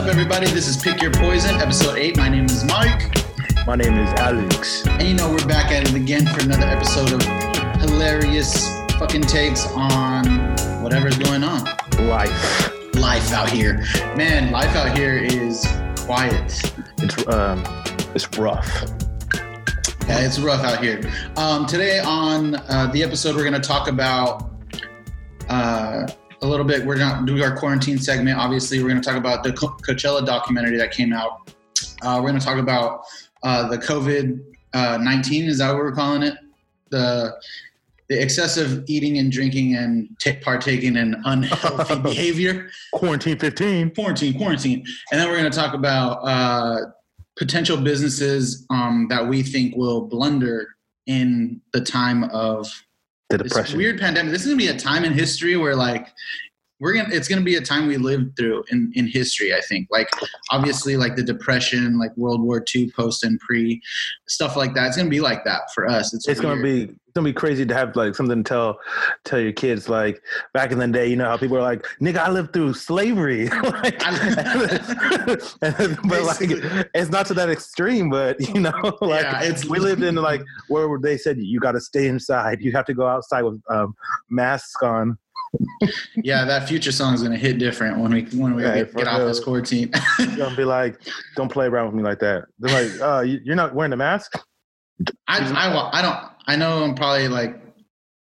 up, everybody? This is Pick Your Poison, episode 8. My name is Mike. My name is Alex. And you know, we're back at it again for another episode of hilarious fucking takes on whatever's going on. Life. Life out here. Man, life out here is quiet. It's um, it's rough. Yeah, it's rough out here. Um, today on uh, the episode, we're going to talk about uh, a little bit. We're going to do our quarantine segment. Obviously, we're going to talk about the Co- Coachella documentary that came out. Uh, we're going to talk about uh, the COVID uh, 19, is that what we're calling it? The the excessive eating and drinking and t- partaking in unhealthy behavior. Quarantine 15. Quarantine, quarantine. And then we're going to talk about uh, potential businesses um, that we think will blunder in the time of The this depression. weird pandemic. This is gonna be a time in history where like we're gonna it's gonna be a time we lived through in, in history, I think. Like obviously like the depression, like World War II post and pre, stuff like that. It's gonna be like that for us. It's, It's gonna be it's gonna be crazy to have like something to tell tell your kids like back in the day. You know how people are like, "Nigga, I lived through slavery," like, but like it's not to that extreme. But you know, like Yeah, it's- we lived in like where they said you got to stay inside. You have to go outside with um, masks on. yeah, that future song is gonna hit different when we when we get, get off this quarantine. You're gonna be like, "Don't play around with me like that." They're like, "Uh, you- you're not wearing a mask." I, I I don't I know I'm probably like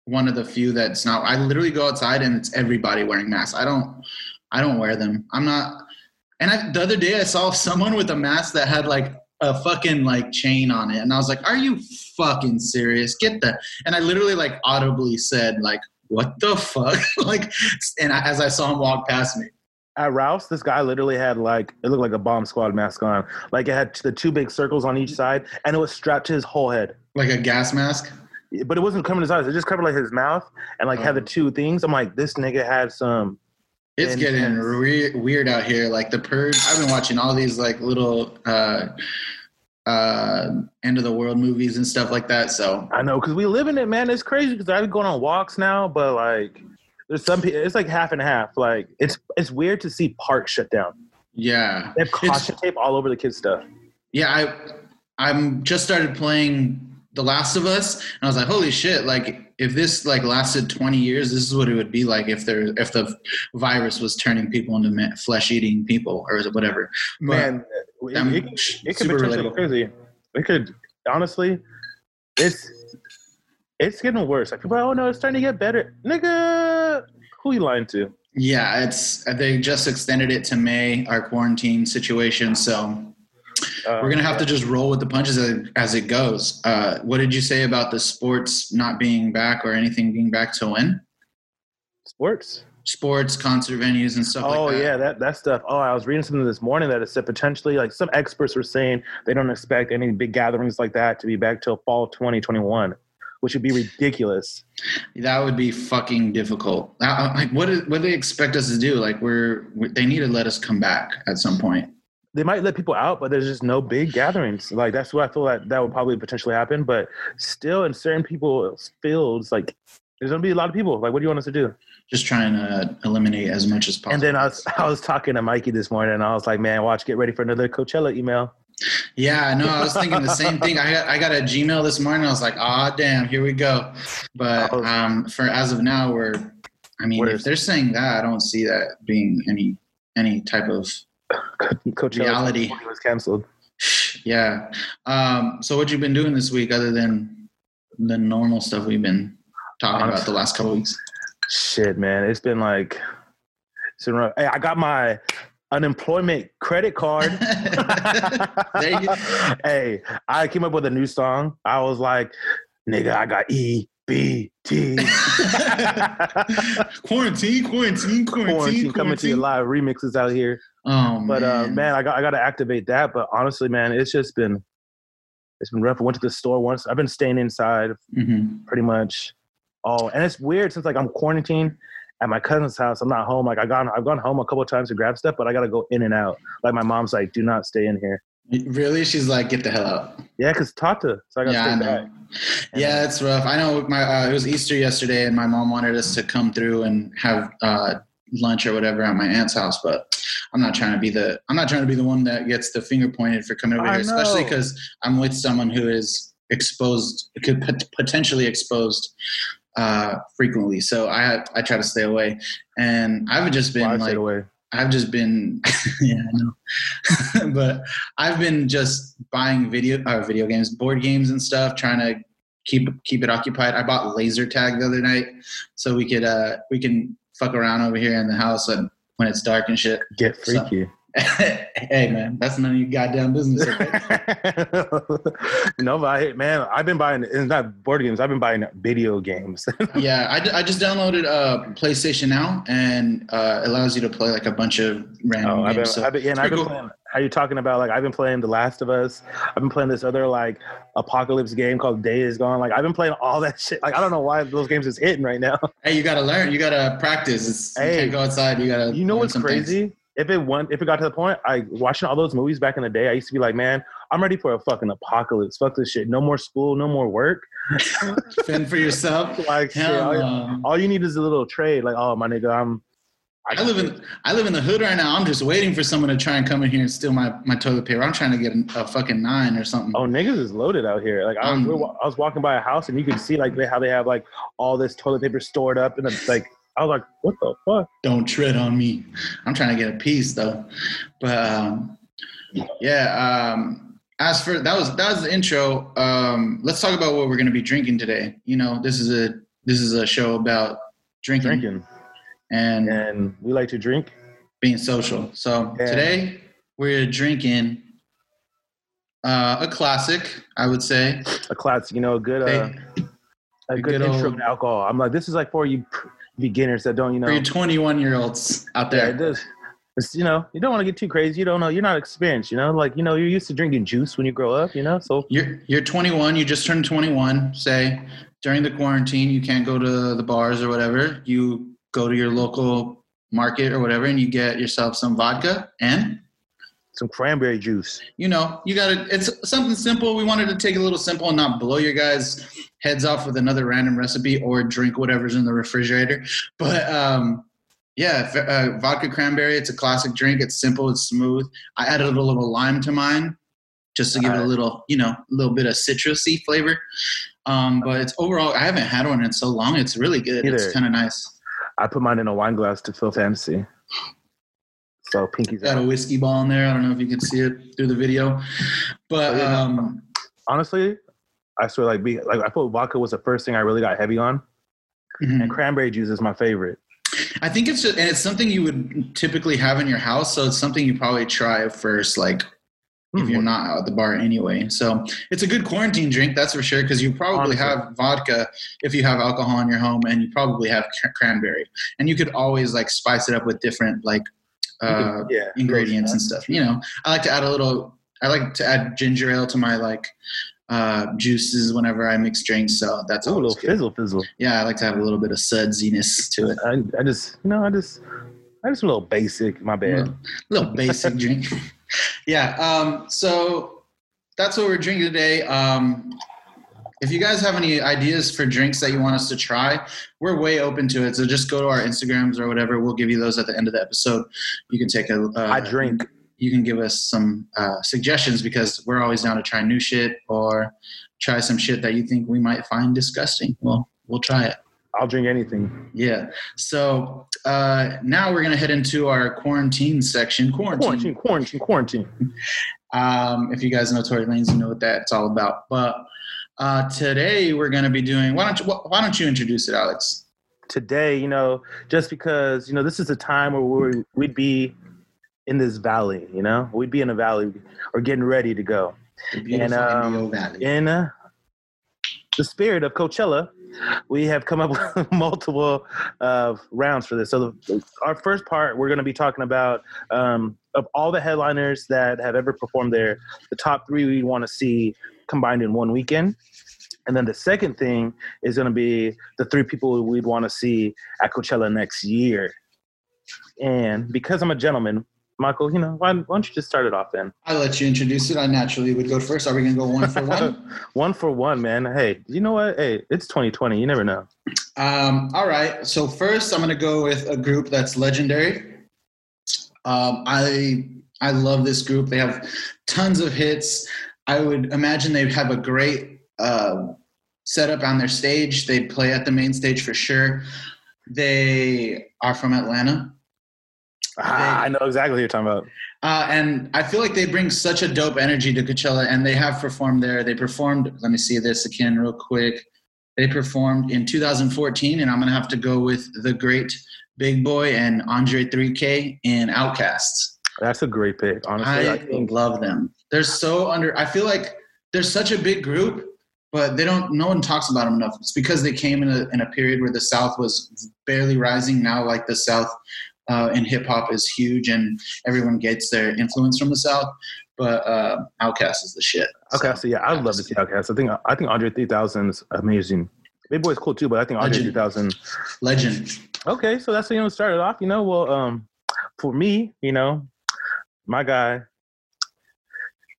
one of the few that's not I literally go outside and it's everybody wearing masks. I don't I don't wear them. I'm not and I, the other day I saw someone with a mask that had like a fucking like chain on it and I was like, "Are you fucking serious? Get that." And I literally like audibly said like, "What the fuck?" like and I, as I saw him walk past me. at Ralph's, this guy literally had like it looked like a bomb squad mask on. Like it had the two big circles on each side, and it was strapped to his whole head. Like a gas mask. But it wasn't covering his eyes; it just covered like his mouth and like had the two things. I'm like, this nigga had some. It's And- getting re- weird out here. Like the purge. I've been watching all these like little uh, uh, end of the world movies and stuff like that. So I know because we live in it, man. It's crazy because I've been going on walks now, but like, there's some people. It's like half and half. Like it's it's weird to see parks shut down. yeah, They have It's- caution tape all over the kids' stuff. yeah. I I'm just started playing The Last of Us, and I was like, holy shit! Like if this like lasted 20 years, this is what it would be like if there if the virus was turning people into flesh eating people or whatever. But Man, it, I'm it, could- it could super be relatable. crazy. It could honestly, it's it's getting worse. Like people, are, oh no, it's starting to get better. Nigga, who you lying to? Yeah, it's they just extended it to May, our quarantine situation. So Uh, we're gonna have to just roll with the punches as, as it goes. Uh, what did you say about the sports not being back or anything being back to when? sports. Sports, concert venues, and stuff Oh like that. yeah, that that stuff. Oh, I was reading something this morning that it said potentially like some experts were saying they don't expect any big gatherings like that to be back till fall 2021, which would be ridiculous. That would be fucking difficult. Like, what, is, what do they expect us to do? Like, we're, we they need to let us come back at some point. They might let people out, but there's just no big gatherings. Like that's what I feel like that would probably potentially happen. But still, in certain people's fields, like there's gonna be a lot of people. Like, what do you want us to do? Just trying to eliminate as much as possible. And then I was I was talking to Mikey this morning, and I was like, man, watch, get ready for another Coachella email. Yeah, no, I was thinking the same thing. I got I got a Gmail this morning. I was like, ah, damn, here we go. But Oh. um, for as of now, we're. I mean, What if they're saying that, I don't see that being any any type of Coachella Reality. was canceled. yeah. Um, so what you been doing this week other than the normal stuff we've been talking about the last couple weeks? Shit, man, it's been like, it's been rough. Hey, I got my unemployment credit card. There you go. hey, I came up with a new song. I was like, nigga, I got E B T. quarantine, quarantine, quarantine, Quarantine coming to your live remixes out here. Oh But uh, man. man, I got I got to activate that. But honestly, man, it's just been it's been rough. I went to the store once. I've been staying inside Mhm. pretty much. Oh, and it's weird since like I'm quarantined at my cousin's house. I'm not home. Like I gone I've gone home a couple of times to grab stuff, but I got to go in and out. Like my mom's like, do not stay in here. Really? She's like, get the hell out. Yeah, cause Tata. So I got to Yeah, know. back. Yeah, it's rough. I know. My uh, it was Easter yesterday, and my mom wanted us to come through and have uh, lunch or whatever at my aunt's house. But I'm not trying to be the I'm not trying to be the one that gets the finger pointed for coming over I here, especially because I'm with someone who is exposed, could pot- potentially exposed uh, frequently. So I I try to stay away, and I've just been Well, like away. I've just been, yeah, I know, but I've been just buying video uh, video games, board games and stuff, trying to keep keep it occupied. I bought laser tag the other night, so we could uh we can fuck around over here in the house and when it's dark and shit. Get So- freaky. hey man, that's none of your goddamn business. No, but I, man, I've been buying. It's not board games. I've been buying video games. yeah, I just downloaded uh, PlayStation now, and uh, it allows you to play like a bunch of random Oh, I've been, games. so I've been, yeah, and I've been cool. playing. How you talking about? Like I've been playing The Last of Us. I've been playing this other like apocalypse game called Day Is Gone. Like I've been playing all that shit. Like I don't know why those games is hitting right now. Hey, you gotta learn. You gotta practice. It's, you Hey. can't go outside. You gotta. You know what's some things. If it went, if it got to the point, I watching all those movies back in the day. I used to be like, man, I'm ready for a fucking apocalypse. Fuck this shit. No more school. No more work. Fend for yourself. Like shit, all, no. all you need is a little trade. Like, oh my nigga, I'm. I live in I live in the hood right now. I'm just waiting for someone to try and come in here and steal my, my toilet paper. I'm trying to get a, a fucking nine or something. Oh, niggas is loaded out here. Like I was, Um, we were wa- I was walking by a house and you could see like they, how they have like all this toilet paper stored up and it's like I was like, what the fuck? Don't tread on me. I'm trying to get a piece though. But um, yeah. Um, as for that was that was the intro. Um, let's talk about what we're gonna be drinking today. You know, this is a this is a show about drinking, Drinking and and we like to drink. being social. So Yeah. today we're drinking uh, a classic, I would say. A classic, you know, a good uh, a a good, good intro old- to alcohol. I'm like, this is like for you beginners that don't, you know, for your 21 year olds out yeah, there. it does. It's, you know, you don't want to get too crazy. You don't know. You're not experienced. You know, like you know, you're used to drinking juice when you grow up. You know, so You're you're 21. You just turned 21. Say during the quarantine, you can't go to the bars or whatever. You go to your local market or whatever, and you get yourself some vodka and some cranberry juice. you know you got to it's something simple. We wanted to take it a little simple and not blow your guys heads off with another random recipe or drink whatever's in the refrigerator. But um yeah uh, vodka cranberry it's a classic drink. It's simple it's smooth. I added a little lime to mine just to give it a little you know a little bit of citrusy flavor. Um but it's overall i haven't had one in so long. It's really good. It's kind of nice. I put mine in a wine glass to fill fantasy. So pinkies got a whiskey ball in there i don't know if you can see it through the video but um Honestly, I swear, like, be like I thought vodka was the first thing I really got heavy on, mhm. and cranberry juice is my favorite. I think it's just, and it's something you would typically have in your house, so it's something you probably try first, like if Hmm. you're not out at the bar anyway. So it's a good quarantine drink, that's for sure, because you probably Honestly. have vodka if you have alcohol in your home, and you probably have cr- cranberry, and you could always like spice it up with different like uh, yeah, ingredients and stuff. You know, I like to add a little. I like to add ginger ale to my like uh, juices whenever I mix drinks. So that's Ooh, a little good. fizzle, fizzle. Yeah, I like to have a little bit of sudsiness to it. I, I just, you know, I just, I just a little basic. My bad. little, little basic drink. yeah. Um, so that's what we're drinking today. Um, if you guys have any ideas for drinks that you want us to try, we're way open to it. So just go to our Instagrams or whatever. We'll give you those at the end of the episode. You can take a. Uh, I drink. You can give us some uh, suggestions because we're always down to try new shit or try some shit that you think we might find disgusting. Well, we'll try it. I'll drink anything. Yeah. So uh, now we're gonna head into our quarantine section. Quarantine, quarantine, quarantine. Um, if you guys know Tory Lanez, you know what that's all about. But uh, today we're gonna be doing. Why don't you Why don't you introduce it, Alex? Today, you know, just because you know this is a time where we we'd be in this valley. You know, we'd be in a valley or getting ready to go. Beautiful um, in uh, the spirit of Coachella, we have come up with multiple uh, rounds for this. So, the, our first part, we're going to be talking about um, of all the headliners that have ever performed there, the top three we want to see combined in one weekend. And then the second thing is going to be the three people we'd want to see at Coachella next year. And because I'm a gentleman, Michael, you know, why, why don't you just start it off then? I'll let you introduce it. I naturally would go first. Are we gonna go one for one? one for one, man. Hey, you know what? Hey, it's 2020. You never know. Um, all right. So first, I'm gonna go with a group that's legendary. Um, I I love this group. They have tons of hits. I would imagine they'd have a great uh, setup on their stage. They play at the main stage for sure. They are from Atlanta. Ah, I know exactly what you're talking about. Uh, and I feel like they bring such a dope energy to Coachella, and they have performed there. They performed. Let me see this again, real quick. They performed in 2014, and I'm gonna have to go with the great Big Boi and Andre 3K in Outcasts. That's a great pick. Honestly, I, I think, love them. They're so under. I feel like they're such a big group, but they don't. No one talks about them enough. It's because they came in a in a period where the South was barely rising. Now, like the South uh, in hip hop is huge, and everyone gets their influence from the South. But uh, OutKast is the shit. Okay, so, so yeah, I'd love to see OutKast. I think I think Andre 3000 is amazing. Big Boi's cool too, but I think Andre 3000 legend. Okay, so that's how you know started off. You know, well, um, for me, you know, my guy,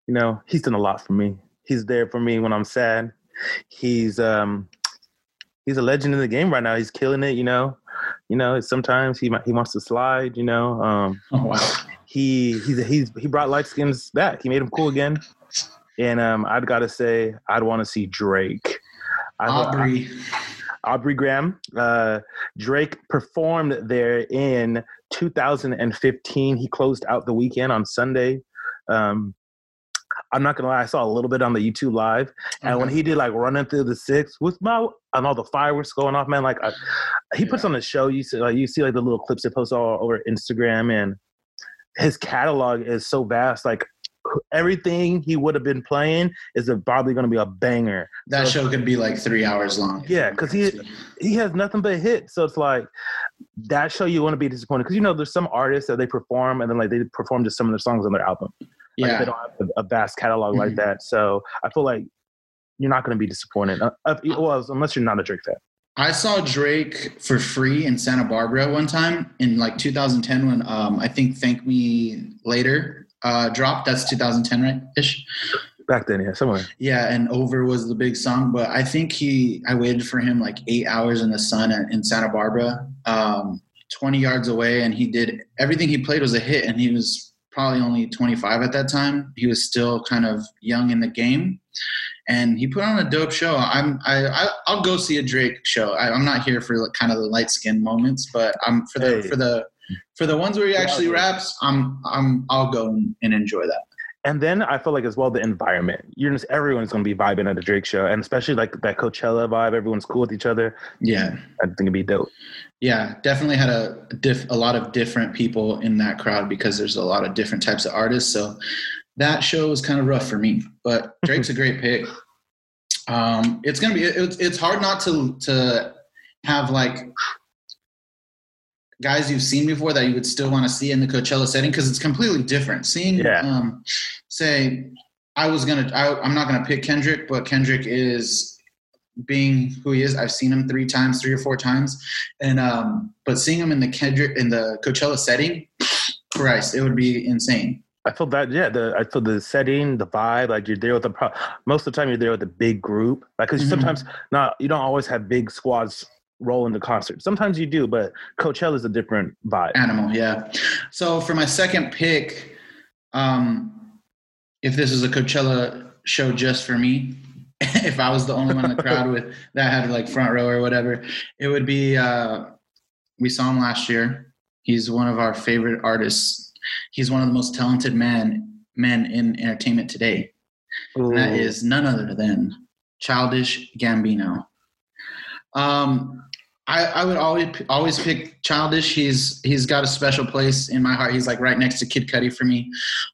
you know, he's done a lot for me. He's there for me when I'm sad. He's um he's a legend in the game right now. He's killing it, you know. You know, sometimes he he wants to slide, you know. Um oh, wow. He he's he's he brought light skins back. He made them cool again. And um I'd got to say I'd want to see Drake. I, Aubrey. I, Aubrey Graham. Uh, Drake performed there in 2015. He closed out the weekend on Sunday. Um, I'm not gonna lie, I saw a little bit on the YouTube live, and okay. when mm-hmm. he did like running through the six with my and all the fireworks going off, man, like I, he puts on the show. You see, like you see like the little clips he posts all over Instagram, and his catalog is so vast. Like everything he would have been playing is probably going to be a banger. That so, show could be like three hours long. Yeah, because he he has nothing but hits. So it's like that show you want to be disappointed because you know there's some artists that they perform and then like they perform just some of their songs on their album. Like, yeah, they don't have a, vast catalog mm-hmm. like that. So I feel like you're not going to be disappointed. Uh, well, unless you're not a Drake fan. I saw Drake for free in Santa Barbara one time in like 2010 when um, I think "Thank Me Later" uh, dropped. That's 2010, right? Ish. Back then, yeah, somewhere. Yeah, and "Over" was the big song, but I think he. I waited for him like eight hours in the sun in Santa Barbara, um, 20 yards away, and he did everything he played was a hit, and he was probably only 25 at that time. He was still kind of young in the game, and he put on a dope show. I'm I, I will go see a Drake show. I, am not here for like, kind of the light skin moments, but I'm for the hey. for the for the ones where he actually raps, I'm I'm I'll go and enjoy that. And then I feel like as well the environment. You're just everyone's gonna be vibing at a Drake show, and especially like that Coachella vibe. Everyone's cool with each other. Yeah, I think it'd be dope. Yeah, definitely had a diff, a lot of different people in that crowd because there's a lot of different types of artists. So that show was kind of rough for me, but Drake's a great pick. Um, it's gonna be it's it's hard not to to have like guys you've seen before that you would still want to see in the Coachella setting because it's completely different. Seeing, yeah. um, say, I was gonna, I, I'm not gonna pick Kendrick, but Kendrick is being who he is. I've seen him three times, three or four times, and um, but seeing him in the Kendrick in the Coachella setting, Christ, it would be insane. I feel that yeah, the I feel the setting, the vibe, like you're there with the most of the time you're there with a big group, like because mm-hmm. sometimes not you don't always have big squads roll the concert. Sometimes you do, but Coachella is a different vibe. Animal, yeah. So for my second pick, um, if this is a Coachella show just for me, if I was the only one in the crowd with that had like front row or whatever, it would be. Uh, we saw him last year. He's one of our favorite artists. He's one of the most talented men men in entertainment today. That is none other than Childish Gambino. Um, I, I would always always pick Childish. He's he's got a special place in my heart. He's like right next to Kid Cudi for me,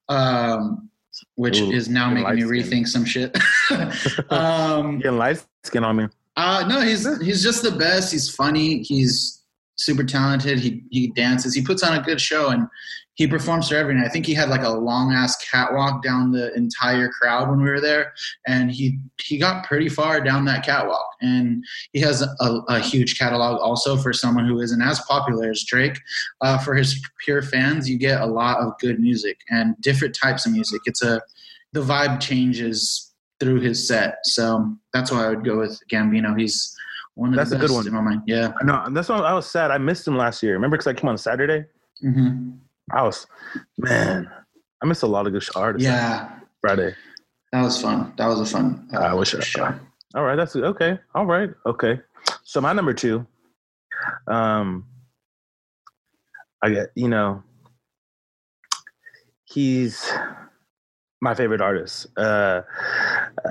um, which Ooh, is now making me rethink some shit. um, getting light skin on me. Uh, no, he's he's just the best. He's funny. He's super talented. He he dances. He puts on a good show, and he performs for everyone. I think he had like a long ass catwalk down the entire crowd when we were there, and he he got pretty far down that catwalk. And he has a, a huge catalog also for someone who isn't as popular as Drake. Uh, for his pure fans, you get a lot of good music and different types of music. It's a the vibe changes through his set, so that's why I would go with Gambino. He's one of That's the a good one. in my mind. Yeah. No, that's why I was sad. I missed him last year. Remember, because I came on Saturday. Mm-hmm. I was, man, I missed a lot of good artists. Yeah. Friday. That was fun. That was a fun. Uh, I wish I- show. All right, that's okay. All right, okay. So my number two, um, I get you know, he's my favorite artist. Uh,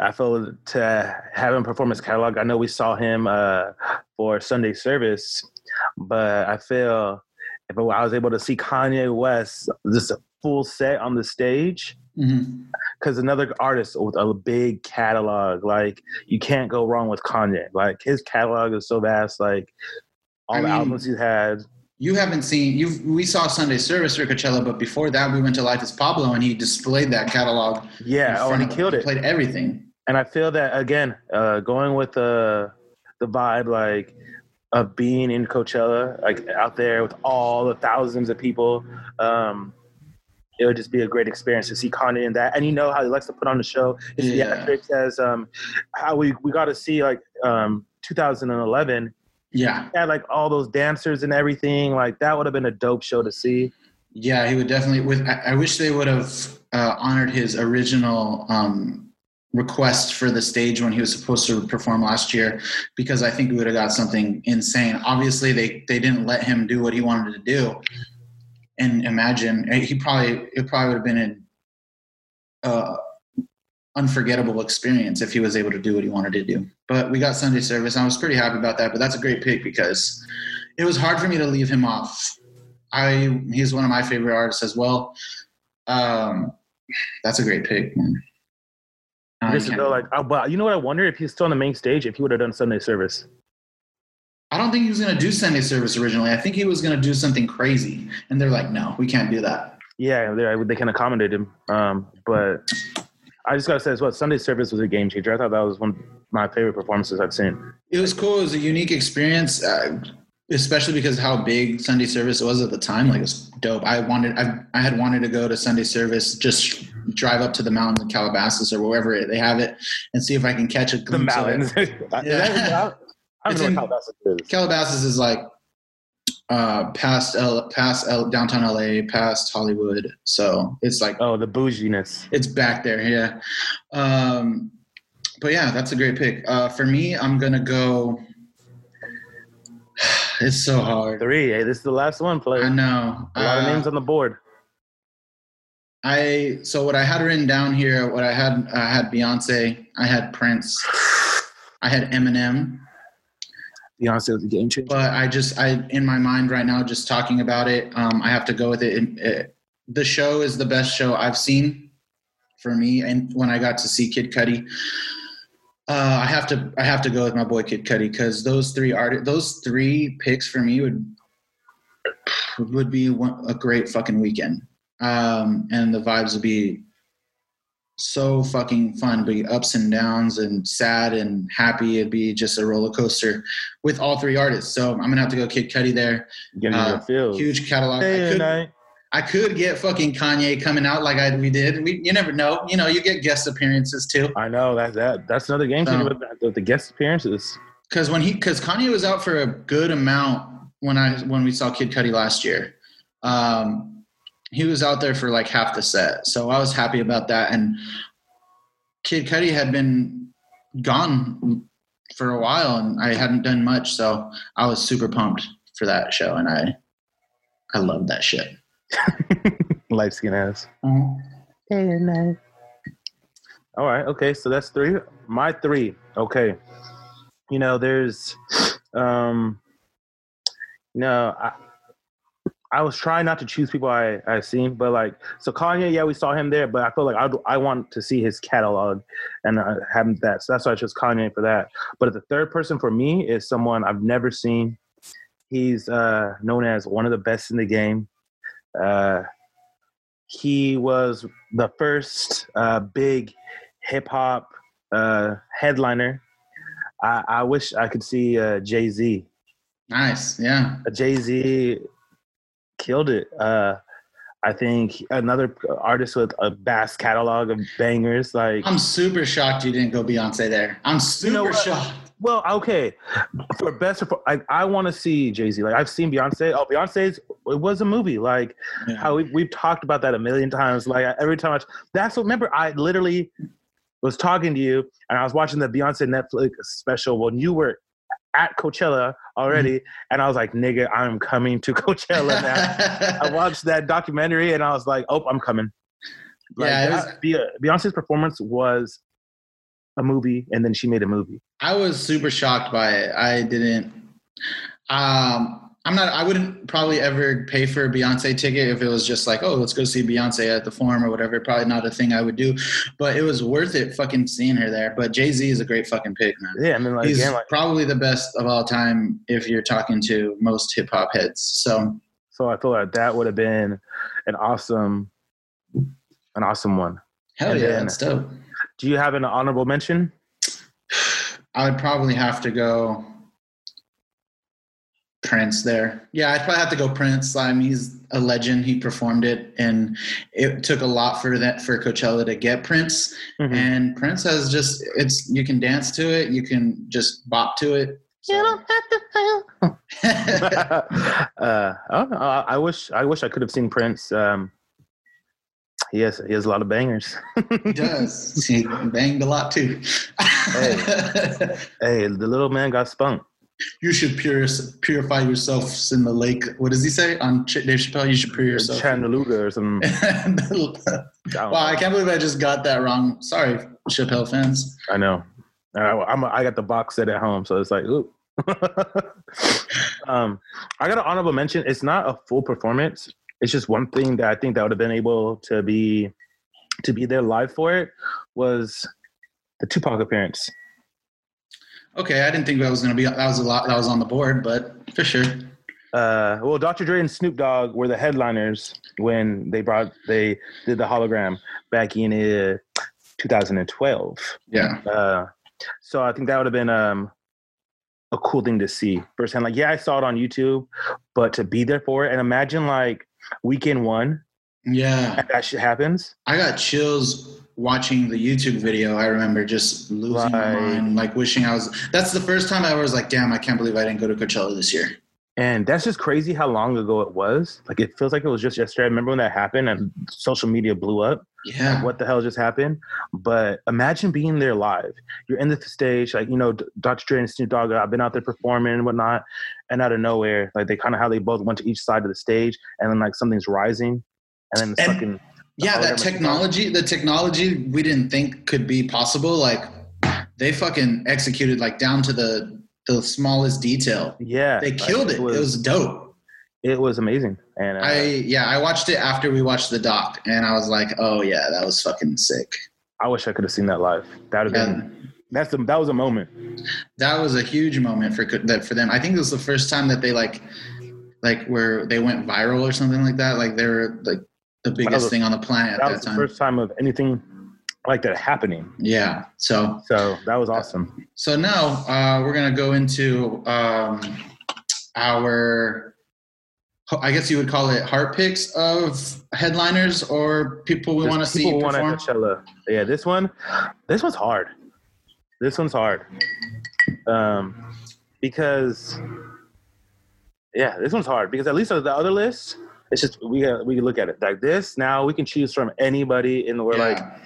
I feel to have him perform his catalog. I know we saw him uh, for Sunday service, but I feel if I was able to see Kanye West just a full set on the stage, because another artist with a big catalog, like you can't go wrong with Kanye. Like his catalog is so vast. Like all I the mean- albums he's had. You haven't seen you. We saw Sunday service for Coachella, but before that, we went to Life of Pablo, and he displayed that catalog. Yeah, oh, and he killed it. Played everything. And I feel that again, uh, going with the the vibe like of being in Coachella, like out there with all the thousands of people. Um, it would just be a great experience to see Kanye in that, and you know how he likes to put on the show. His Yeah. theatrics as um, how we we got to see like um, 2011 Yeah, had like all those dancers and everything. Like that would have been a dope show to see. yeah. He would definitely. With I, I wish they would have uh, honored his original um, request for the stage when he was supposed to perform last year, because I think we would have got something insane. Obviously, they they didn't let him do what he wanted to do. And imagine eh, he probably it probably would have been an uh, unforgettable experience if he was able to do what he wanted to do. But we got Sunday service. I was pretty happy about that. But that's a great pick because it was hard for me to leave him off. I he's one of my favorite artists as well. Um, that's a great pick. Man. I Just to can't- go like, but you know what? I wonder if he's still on the main stage if he would have done Sunday service. I don't think he was going to do Sunday service originally. I think he was going to do something crazy, and they're like, "No, we can't do that." Yeah, they they can accommodate him. Um, but I just gotta say as well, Sunday service was a game changer. I thought that was one of my favorite performances I've seen. It was cool. It was a unique experience, uh, especially because how big Sunday service was at the time. Like it was dope. I wanted, I, I had wanted to go to Sunday service, just drive up to the mountains in Calabasas or wherever they have it, and see if I can catch a The glimpse of it. mountains. Yeah. I don't It's know in- what Calabasas is. Calabasas is like uh, past L, past L, downtown LA, past Hollywood. So it's like Oh, the bouginess. it's back there. Yeah. Um, but yeah, that's a great pick. Uh, for me, I'm gonna go. It's so hard. Three. Hey, this is the last one, I player. know. A lot of Uh, names on the board. I so what I had written down here. What I had, I had Beyonce. I had Prince. I had Eminem. Game changer. but I just I in my mind right now, just talking about it, um, I have to go with it. It- it. The show is the best show I've seen for me, and when I got to see Kid Cudi, uh, I have to I have to go with my boy Kid Cudi because those three art those three picks for me would would be one, a great fucking weekend, um, and the vibes would be so fucking fun. It'd be ups and downs and sad and happy. It'd be just a roller coaster with all three artists. So I'm gonna have to go Kid Cudi there. Getting uh, in the. Huge catalog. I Day could, night. I could get fucking Kanye coming out like I we did. We you never know. You know, you get guest appearances too. I know that that that's another game changer So- with, the, with the guest appearances. Because when he because Kanye was out for a good amount when I when we saw Kid Cudi last year. Um, he was out there for like half the set, so I was happy about that. And Kid Cudi had been gone for a while, and I hadn't done much, so I was super pumped for that show, and I I loved that shit. Light skin ass. Day and night. All right. Okay. So that's three. My three. Okay. You know, there's, um, no, I, I was trying not to choose people I I seen, but like, so Kanye, yeah, we saw him there, but I feel like I I want to see his catalog and uh, have that. So that's why I chose Kanye for that. But the third person for me is someone I've never seen. He's uh, known as one of the best in the game. Uh, he was the first uh, big hip hop uh, headliner. I, I wish I could see uh, Jay Z. Nice. Yeah. Jay Z killed it. Uh, I think another artist with a vast catalog of bangers. Like I'm super shocked you didn't go Beyonce there. I'm super know shocked. Well, okay. For best, I, I want to see Jay Z. Like I've seen Beyonce. Oh, Beyonce's it was a movie. Like Yeah. how we, we've talked about that a million times. Like every time I, that's what. Remember, I literally was talking to you, and I was watching the Beyonce Netflix special when you were at Coachella already, and I was like, "Nigga, I'm coming to Coachella now." I watched that documentary, and I was like, "Oh, I'm coming." Like, Yeah, Be- Beyonce's performance was a movie, and then she made a movie. I was super shocked by it. I didn't. Um, I'm not. I wouldn't probably ever pay for a Beyonce ticket if it was just like, oh, let's go see Beyonce at the Forum or whatever. Probably not a thing I would do, but it was worth it fucking seeing her there. But Jay Z is a great fucking pick, man. Yeah, I mean, like He's again, like probably the best of all time if you're talking to most hip hop heads. So so. I feel like that would have been an awesome, an awesome one. hell And yeah, then- that's dope. Do you have an honorable mention? I would probably have to go Prince there. Yeah, I'd probably have to go Prince. I mean, he's a legend. He performed it, and it took a lot for that for Coachella to get Prince. Mhm. And Prince has just it's you can dance to it, you can just bop to it. You don't So- uh, I don't know. I, I wish I wish I could have seen Prince. Um, he has he has a lot of bangers. he does. He banged a lot too. Hey, the little man got spunk. You should pur- purify yourselves in the lake. What does he say on Ch- Dave Chappelle? You should purify yourself. Chattanooga or something. I wow, know. I can't believe I just got that wrong. Sorry, Chappelle fans. I know. Uh, I'm, I got the box set at home, so it's like, ooh. um, I got an honorable mention. It's not a full performance. It's just one thing that I think that would have been able to be to be there live for it was the Tupac appearance. Okay, I didn't think that was gonna be that was a lot that was on the board, but for sure. Uh, well, Dr. Dre and Snoop Dogg were the headliners when they brought they did the hologram back in uh, 2012. Yeah. Uh, so I think that would have been um, a cool thing to see firsthand. Like, yeah, I saw it on YouTube, but to be there for it and imagine like weekend one Yeah. that shit happens. I got chills watching the YouTube video. I remember just losing my mind, like wishing I was that's the first time I was like, damn, I can't believe I didn't go to Coachella this year. And that's just crazy how long ago it was. Like, it feels like it was just yesterday. I remember when that happened and social media blew up. Yeah. what the hell just happened? But imagine being there live. You're in the stage, like you know, Dr. Dre and Snoop Dogg. I've been out there performing and whatnot, and out of nowhere, like they kind of how they both went to each side of the stage, and then like something's rising, and then And- fucking yeah, that technology, the technology we didn't think could be possible, like they fucking executed like down to the the smallest detail. yeah, They killed it. It was dope. it was amazing, and uh, I yeah, I watched it after we watched the doc, and I was like, oh yeah, that was fucking sick. I wish I could have seen that live. That would have Yeah, been that's the, that was a moment. that was a huge moment for that for them. I think it was the first time that they like like where they went viral or something like that. Like they were like the biggest was- thing on the planet That at was the first time of anything like that happening. Yeah. So So that was awesome. so now uh, we're gonna go into um, our. I guess you would call it heart picks of headliners or people we want to see perform. Yeah, this one, this one's hard. This one's hard, um, because yeah, this one's hard because at least on the other list, it's just we we can look at it like this. Now we can choose from anybody in the world. Like Yeah.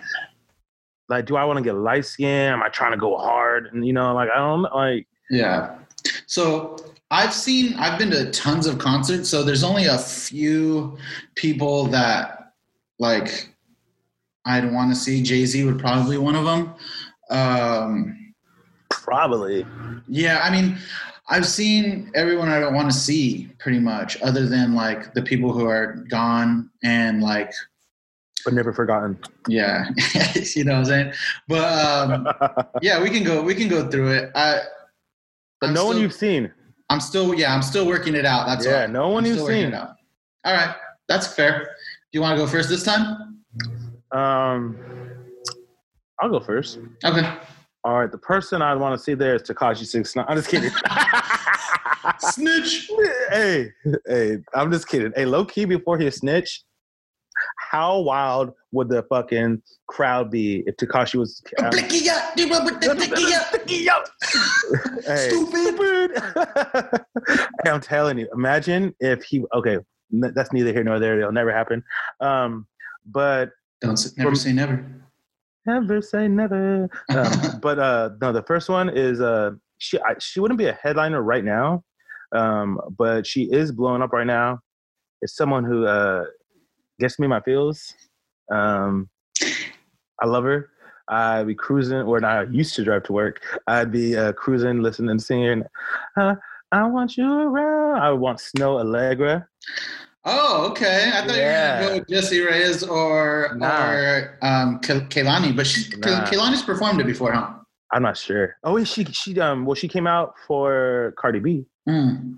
like, do I want to get light skin? Am I trying to go hard? And you know, like I don't like Yeah. So I've seen, I've been to tons of concerts. So there's only a few people that like I'd want to see. Jay Z would probably be one of them. Um, probably. yeah, I mean, I've seen everyone I don't want to see pretty much, other than like the people who are gone and like, But never forgotten. yeah, you know what I'm saying. But um, yeah, we can go, we can go through it. I, but I'm no one you've seen. I'm still yeah, I'm still working it out. That's Yeah, all. no one I'm you've seen. All right, that's fair. Do you want to go first this time? Um, I'll go first. Okay. All right, the person I want to see there is Tekashi Six Nine. I'm just kidding. Snitch. hey, hey, I'm just kidding. Hey, low key before he snitch, how wild would the fucking crowd be if Tekashi was? um, Blicky up, you rub with the blicky up. hey, Stupid. hey, I'm telling you. Imagine if he. Okay, that's neither here nor there. It'll never happen. Um, but Don't never From- say never. Never say never. Um, but uh, no, the first one is uh, she. I, she wouldn't be a headliner right now, um, but she is blowing up right now. It's someone who uh, gets me my feels. Um, I love her. I'd be cruising, or I used to drive to work. I'd be uh, cruising, listening, singing. Uh, I want you around. I want Snoh Aalegra. Oh, okay. I thought Yeah. you were gonna go with Jessie Reyez or Nah. or um but she Nah. Performed it before, huh? I'm not sure. Oh, wait, she she um well she came out for Cardi B. Mm.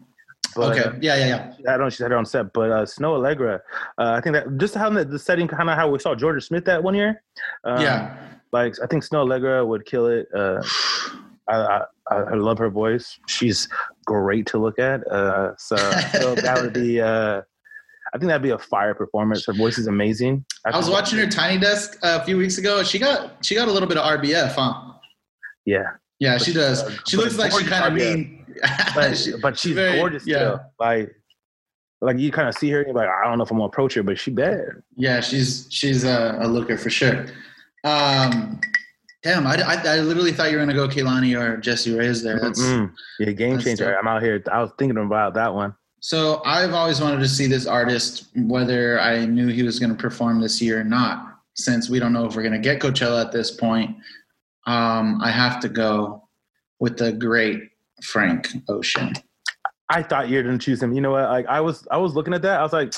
But, okay. Yeah, yeah, yeah. I don't know she had her on set, but uh, Snoh Aalegra, uh, I think that just how the, the setting, kind of how we saw Jorja Smith that one year. Um, yeah. Like, I think Snoh Aalegra would kill it. Uh, I, I, I love her voice. She's great to look at. Uh, so, so that would be, uh, I think that'd be a fire performance. Her voice is amazing. I was watching her Tiny Desk a few weeks ago. She got she got a little bit of RBF, huh? Yeah. Yeah, But she does. uh, She looks like she kind of mean. But, She- but she's very- gorgeous yeah. still. Like, like you kind of see her and you're like, I don't know if I'm gonna approach her, but she bad. Yeah, she's she's a, a looker for sure. Um, damn, I, I, I literally thought you were gonna go Kehlani or Jessie Reyez there. That's. Yeah, game changer. I'm out here. I was thinking about that one. So. I've always wanted to see this artist, whether I knew he was gonna perform this year or not. Since we don't know if we're gonna get Coachella at this point, um, I have to go with the great Frank Ocean. I thought you were gonna choose him. You know what? Like I was, I was looking at that. I was like,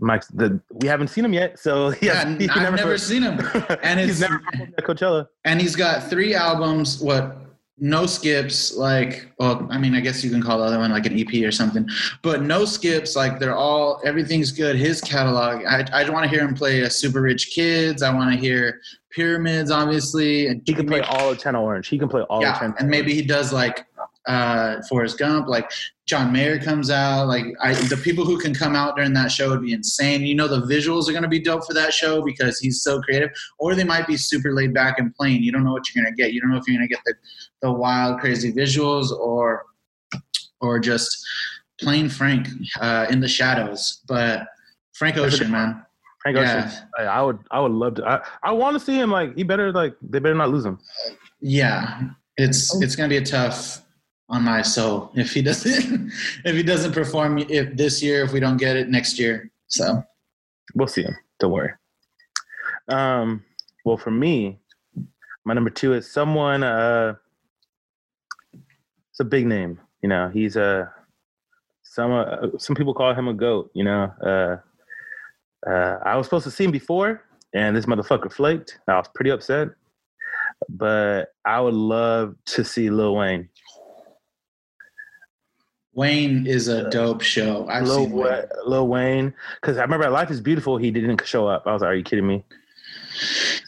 Mike, the we haven't seen him yet, so Yeah, I've never, never seen him. and he's it's- never at Coachella. and he's got three albums what no skips like well i mean i guess you can call the other one like an ep or something but no skips like they're all everything's good. His catalog i, I want to hear him play a super rich kids. I want to hear pyramids obviously and He can play all of Channel Orange. He can play all of yeah Channel and maybe he does like uh forrest gump like john mayer comes out like I, the people who can come out during that show would be insane you know the visuals are going to be dope for that show because he's so creative or they might be super laid back and plain you don't know what you're going to get you don't know if you're going to get the, the wild crazy visuals or or just plain frank uh in the shadows but frank ocean man Frank yeah. Ocean. I, I would, I would love to. I, I want to see him. Like he better, like they better not lose him. Yeah, it's it's gonna be a tough on my soul if he doesn't if he doesn't perform if this year if we don't get it next year. So We'll see him. Don't worry. Um. Well, for me, my number two is someone. Uh, it's a big name. You know, he's a. Some uh, some people call him a goat. You know. Uh, uh, I was supposed to see him before, and this motherfucker flaked. I was pretty upset. But I would love to see Lil Wayne. Wayne is a uh, dope show. I've Lil, seen Wayne. Wa- Lil Wayne, because I remember Life is Beautiful, he didn't show up. I was like, "Are you kidding me?"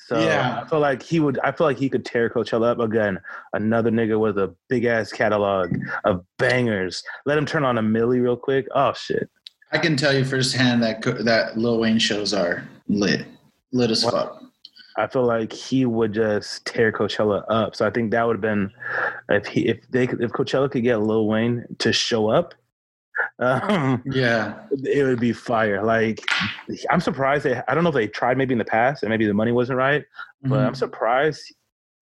So Yeah. I feel like he would. I feel like he could tear Coachella up again. Another nigga with a big ass catalog of bangers. Let him turn on a Milli real quick. Oh shit! I can tell you firsthand that that Lil Wayne shows are lit, lit as What? fuck. I feel like he would just tear Coachella up. So I think that would have been if he if they could- if Coachella could get Lil Wayne to show up. Um, Yeah, it would be fire. Like, I'm surprised. They, I don't know if they tried maybe in the past and maybe the money wasn't right, but I'm Mhm. surprised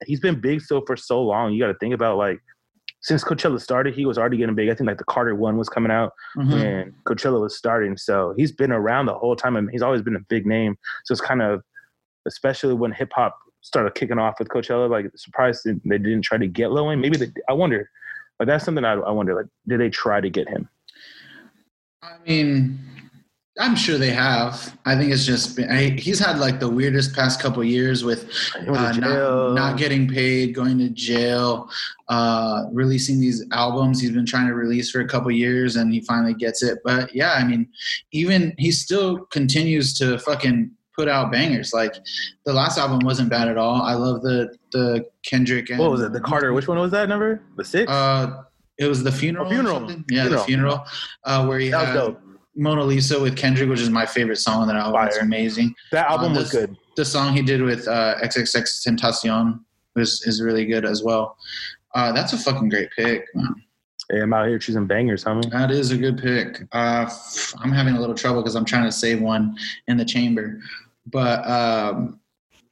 he's been big so for so long. You got to think about like since Coachella started, he was already getting big. I think like the Carter one was coming out Mhm. when Coachella was starting, so he's been around the whole time and he's always been a big name. So it's kind of, especially when hip hop started kicking off with Coachella, like surprised they didn't try to get Lil Wayne. Maybe they, I wonder, but that's something I, I wonder. Like, did they try to get him? I mean, I'm sure they have. I think it's just been, I, he's had like the weirdest past couple years with uh, not, not getting paid, going to jail, uh, releasing these albums he's been trying to release for a couple years, and he finally gets it. But yeah, I mean, even he still continues to fucking put out bangers. Like the last album wasn't bad at all. I love the the Kendrick. And, what was it? The Carter. Which one was that number? The six. Uh, it was the funeral. Oh, Funeral. Yeah, the Funeral. funeral. Uh, where he that had dope. Mona Lisa with Kendrick, which is my favorite song on that album. It's amazing. That album Um, was good. The song he did with uh, XXX Tentacion was is really good as well. Uh, that's a fucking great pick. Man. Hey, I'm out here choosing bangers, homie. That is a good pick. Uh, I'm having a little trouble because I'm trying to save one in the chamber, but um,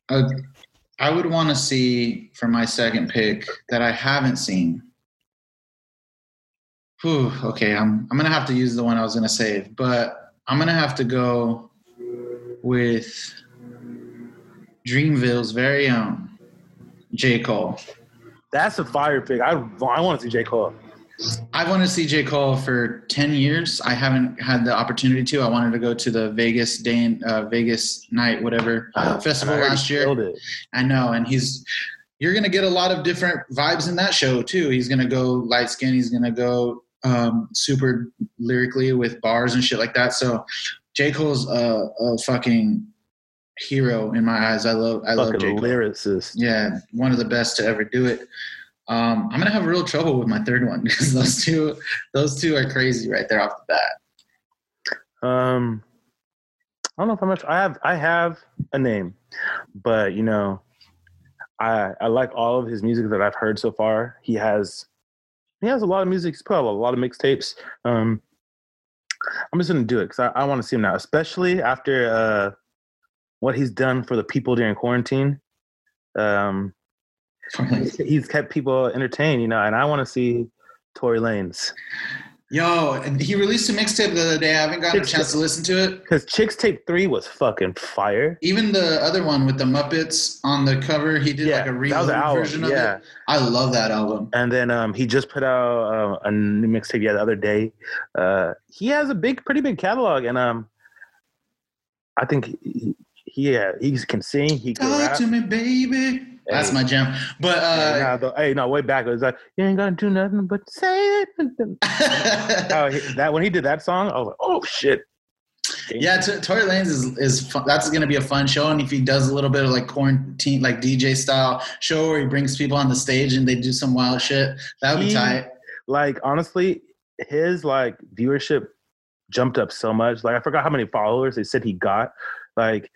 I, I would want to see for my second pick that I haven't seen. Whew, okay, I'm I'm gonna have to use the one I was gonna save, but I'm gonna have to go with Dreamville's very own J. Cole. That's a fire pick. I I want to see J Cole. I wanted to see J. Cole for 10 years. I haven't had the opportunity to. I wanted to go to the Vegas day and uh, Vegas night, whatever festival And I last year. I know. And he's, you're going to get a lot of different vibes in that show too. He's going to go light skin. He's going to go um, super lyrically with bars and shit like that. So J. Cole's a, a fucking hero in my eyes. I love, I love J. Cole. lyricist. Yeah, one of the best to ever do it. Um, I'm gonna have real trouble with my third one because those two, those two are crazy right there off the bat. Um, I don't know if how much I have. I have a name, but you know, I I like all of his music that I've heard so far. He has he has a lot of music. He's put out a lot of mixtapes. Um, I'm just gonna do it because I, I want to see him now, especially after uh, what he's done for the people during quarantine. Um, he's, he's kept people entertained, you know, and I want to see Tory Lanez Yo, and he released a mixtape the other day. I haven't gotten a It's- chance to listen to it. because Chixtape Three was fucking fire. Even the other one with the Muppets on the cover, he did like a that was real version of yeah. it. I love that album. And then um, he just put out uh, a new mixtape yeah, the other day. Uh, he has a big, pretty big catalog, and um, I think he, he, yeah, he can sing. He can Talk rap. to me, baby. That's Hey. my jam. But Hey, uh, nah, the- hey, no, way back it was like you ain't gonna do nothing but say it. Oh, he- that when he did that song, I was like, oh shit. Yeah, T- Tory Lanez is is fun. that's going to be a fun show, and if he does a little bit of like quarantine, like DJ style show where he brings people on the stage and they do some wild shit, that would be tight. like honestly, his like viewership jumped up so much. Like I forgot how many followers they said he got. Like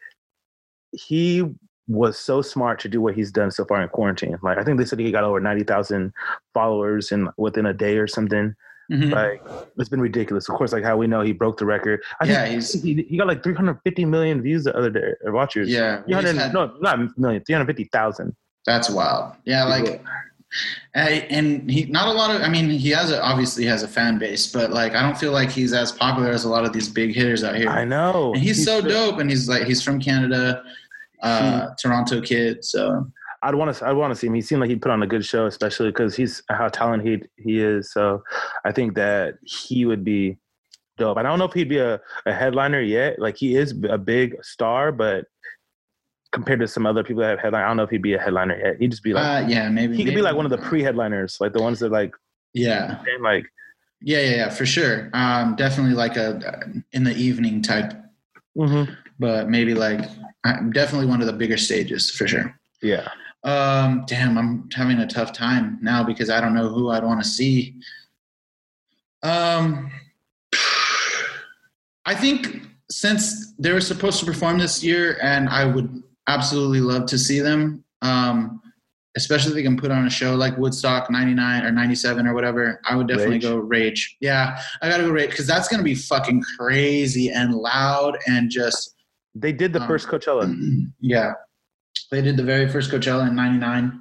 he was so smart to do what he's done so far in quarantine. Like I think they said he got over ninety thousand followers in within a day or something. Mhm. Like it's been ridiculous. Of course, like how we know he broke the record. I Yeah, think he's- he, he got like three hundred fifty million views the other day or watchers. yeah, had- no not million, three hundred fifty thousand. that's wild. Yeah, like, and, and he not a lot of. I mean, he has a, obviously has a fan base, but like, I don't feel like he's as popular as a lot of these big hitters out here. I know. And he's, so dope, and he's like he's from Canada, uh, Toronto kid. So I'd want to. I'd want to see him. He seemed like he'd put on a good show, especially because he's how talented he, he is. So I think that he would be dope. I don't know if he'd be a, a headliner yet. Like he is a big star, but compared to some other people that have headline, I don't know if he'd be a headliner yet. He'd just be like uh, yeah, maybe he could be like one of the pre-headliners, like the ones that like Yeah, like yeah, yeah, yeah, for sure. Um, definitely like a in the evening type, mm-hmm. but maybe like definitely one of the bigger stages for sure. yeah. Um, damn, I'm having a tough time now because I don't know who I'd want to see. Um, I think since they were supposed to perform this year, and I would absolutely love to see them, um, especially if they can put on a show like Woodstock 99 or 97 or whatever, I would definitely Rage? go Rage. Yeah, I gotta go Rage because that's gonna be fucking crazy and loud and just They did the Um, first Coachella. yeah. They did the very first Coachella in '99.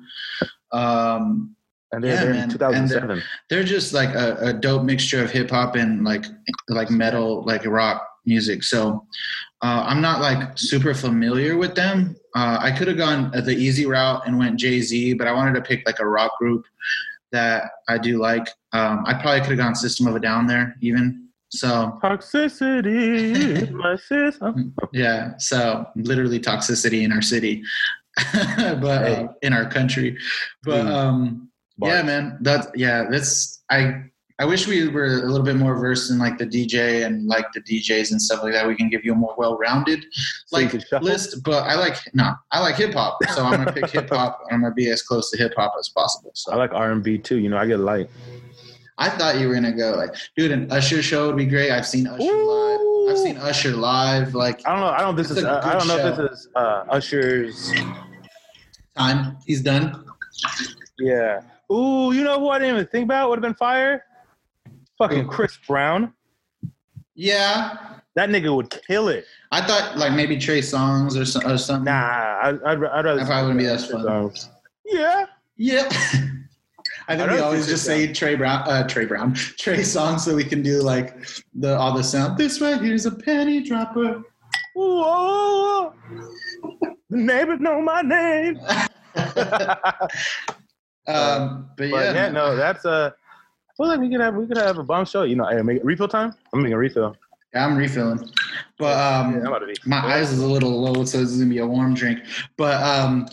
Um, And they're Yeah, there man. in 2007. they're just like a, a dope mixture of hip hop and like like metal, like rock music. So uh, I'm not like super familiar with them. Uh, I could have gone the easy route and went Jay Z, but I wanted to pick like a rock group that I do like. Um, I probably could have gone System of a Down there even. So Toxicity, my sis. Yeah, so literally toxicity in our city, but uh, in our country. But um, yeah, man, that's yeah. That's I. I wish we were a little bit more versed in like the DJ and like the DJs and stuff like that. We can give you a more well-rounded So like could list. But I like no, I like hip hop, so I'm gonna pick hip hop. I'm gonna be as close to hip hop as possible. So I like R and B too. You know, I get light. I thought you were gonna go like, dude, an Usher show would be great. I've seen Usher live. I've seen Usher live. Like I don't know. I don't. This is. Uh, I don't know if this is uh, Usher's. time, he's done. Yeah. Ooh, you know who I didn't even think about would have been fire? Fucking? Chris Brown. Yeah, That nigga would kill it. I thought like maybe Trey Songz or, so, or something. Nah, I, I'd, I'd rather. That probably wouldn't be as fun. Songs. Yeah. Yeah. I think I we always just say Trey Brown, uh, Trey Brown, Trey Songz, so we can do like the all the sound. This right here's a penny dropper. Whoa. The neighbors know my name. um, but But yeah, yeah, no, that's uh, I feel like we could have we could have a bomb show. You know, hey, make refill time. I'm making a refill. Yeah, I'm refilling. But um, Yeah, I'm about to be. my eyes is a little low, so this is gonna be a warm drink. But um,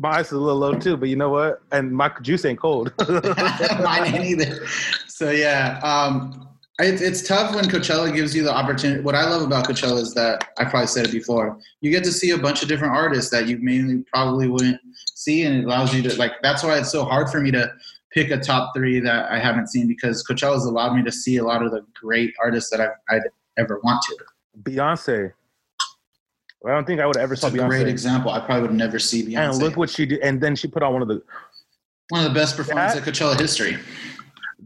My ice is a little low too, but you know what? And my juice ain't cold. mine ain't either. So yeah, um, it, it's tough when Coachella gives you the opportunity. What I love about Coachella is that I probably said it before. You get to see a bunch of different artists that you mainly probably wouldn't see, and it allows you to like. That's why it's so hard for me to pick a top three that I haven't seen because Coachella's allowed me to see a lot of the great artists that I've, I'd ever want to. Beyonce. I don't think I would ever It's saw a great example. I probably would never see Beyonce. And look what she did. And then she put on one of the One of the best performances That- at Coachella history.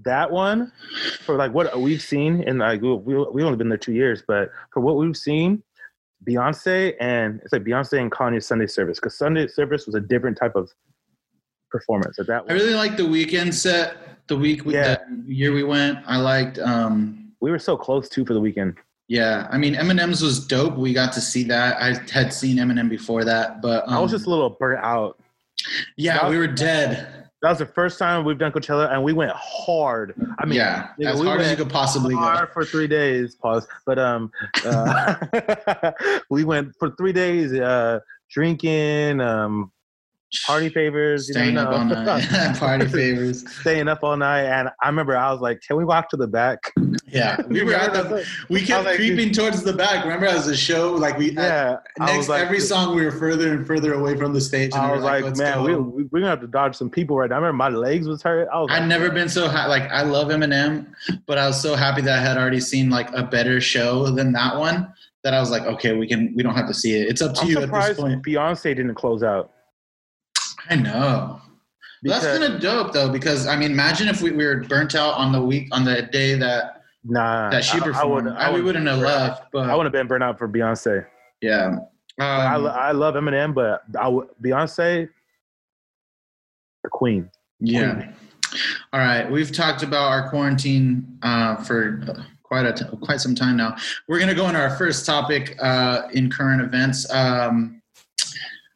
that one for like what we've seen and like we we we only been there two years, but for what we've seen, Beyonce and it's like Beyonce and Kanye's Sunday Service because Sunday Service was a different type of performance. At that I really liked the Weeknd set. The week, we, Yeah. year we went, I liked. um we were so close too for the Weeknd. Yeah, I mean Eminem's was dope. We got to see that. I had seen Eminem before that, but um, I was just a little burnt out. yeah, we were dead. That was the first time we've done Coachella, and we went hard. I mean, yeah, nigga, as we hard as you could possibly go. hard for three days. Pause. But um, uh, we went for three days, uh, drinking, um, party favors, you Staying know, up all night, party favors. staying up all night. And I remember I was like, "Can we walk to the back?" Yeah, we were at the. We kept like, creeping towards the back. Remember, as a show, like we. Uh, yeah. I Next, like, every song we were further and further away from the stage. And I we was like, "Let's man, go." we, we, we're gonna have to dodge some people right now. I remember my legs was hurt. I was like, I'd never been so happy. Like I love Eminem, but I was so happy that I had already seen like a better show than that one. That I was like, okay, we can. We don't have to see it. It's up to I'm you at this point. Beyonce didn't close out. I know. That's Because- kind of dope though, because I mean, imagine if we, we were burnt out on the week on the day that Nah, that she I- I performed. would- I, I we would- wouldn't have left, but I would have been burnt out for Beyonce. yeah. Um, I, I love Eminem, but I would, Beyonce, the queen. Yeah. All right, we've talked about our quarantine uh, for quite a t- quite some time now. We're gonna go into our first topic uh, in current events, um,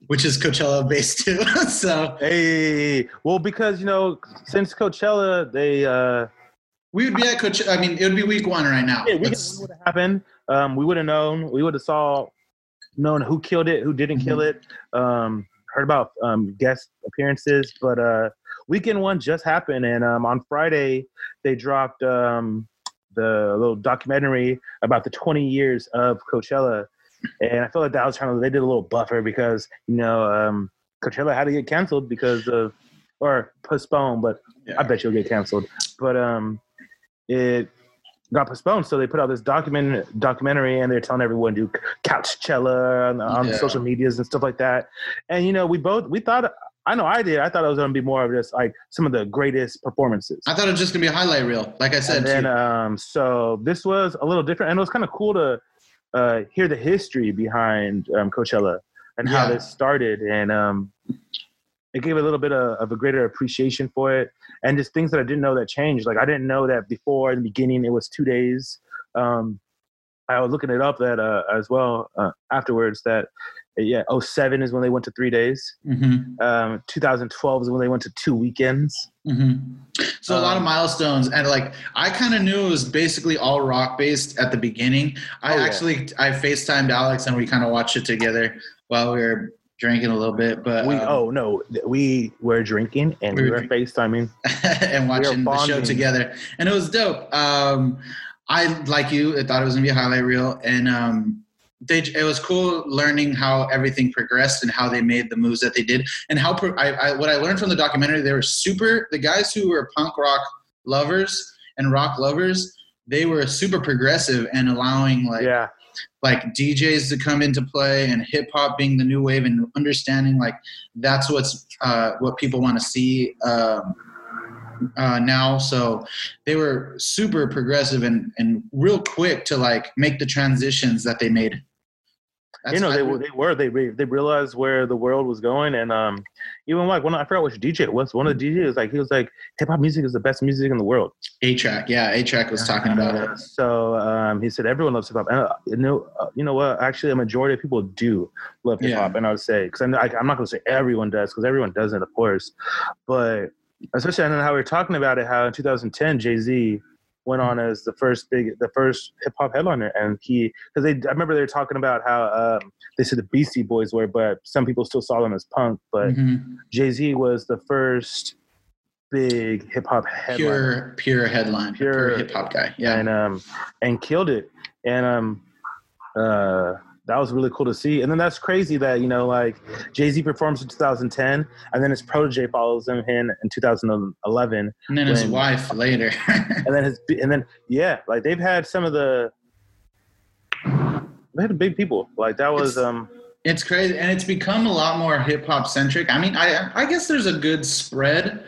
which is Coachella based too. so Hey, well, because you know, since Coachella, they uh, we would be at Coachella. I mean, it would be week one right now. yeah, we would have happened. Um, we would have known. We would have saw, known who killed it, who didn't kill it. Um, heard about um, guest appearances, but uh, weekend one just happened, and um, on Friday they dropped um, the little documentary about the 20 years of Coachella, and I feel like that was trying to they did a little buffer because you know um, Coachella had to get canceled because of or postponed, but yeah. I bet you'll get canceled. But um, it got postponed, so they put out this document documentary, and they're telling everyone to Couchella on, on Yeah. social medias and stuff like that. And you know, we both we thought. I know I did. I thought it was going to be more of just like some of the greatest performances. I thought it was just gonna be a highlight reel, like I said. And then, um, so this was a little different, and it was kind of cool to uh, hear the history behind um, Coachella and how this started, and um, it gave a little bit of, of a greater appreciation for it, and just things that I didn't know that changed. Like I didn't know that before in the beginning it was two days. Um, I was looking it up that uh, as well uh, afterwards that yeah, 07 is when they went to three days. Mm-hmm. Um, 2012 is when they went to two weekends. Mm-hmm. So a lot of Um, milestones, and like I kind of knew it was basically all rock based at the beginning. I Oh, yeah. actually I Facetimed Alex, and we kind of watched it together while we were drinking a little bit. But We um, oh no, we were drinking and We we were were FaceTiming. and watching the show together, and it was dope. Um, I like you. I thought it was gonna be a highlight reel, and um, they it was cool learning how everything progressed and how they made the moves that they did, and how pro- I, I what I learned from the documentary. They were super. The guys who were punk rock lovers and rock lovers, they were super progressive and allowing like yeah, like DJs to come into play and hip hop being the new wave and understanding like that's what's uh, what people want to see um, uh, now. So they were super progressive and, and real quick to like make the transitions that they made. You know they were they were they re- they realized where the world was going and um even like when I forgot which DJ it was one of the DJs like he was like hip hop music is the best music in the world. A-Trak. Yeah, A-Trak was talking about Uh, it. So um, he said everyone loves hip hop, and uh, you know, uh, you know what? Actually, a majority of people do love hip hop, Yeah. and I would say because I'm, I'm not going to say everyone does because everyone doesn't, of course, but especially I know how we were talking about it, how in 2010 Jay Z went on as the first big, the first hip hop headliner, and he because they I remember they were talking about how um, they said the Beastie Boys were, but some people still saw them as punk, but Mhm. Jay Z was the first big hip hop headliner Pure, pure headline, pure, Pure- hip hop guy. Yeah. and um and killed it and um uh that was really cool to see and then that's crazy that you know like jay-z performs in 2010 and then his protege follows him in in 2011 and then his wife later. and then his and then yeah like they've had some of the they had big people like that was It's- um It's crazy, and it's become a lot more hip hop centric. I mean, I I guess there's a good spread.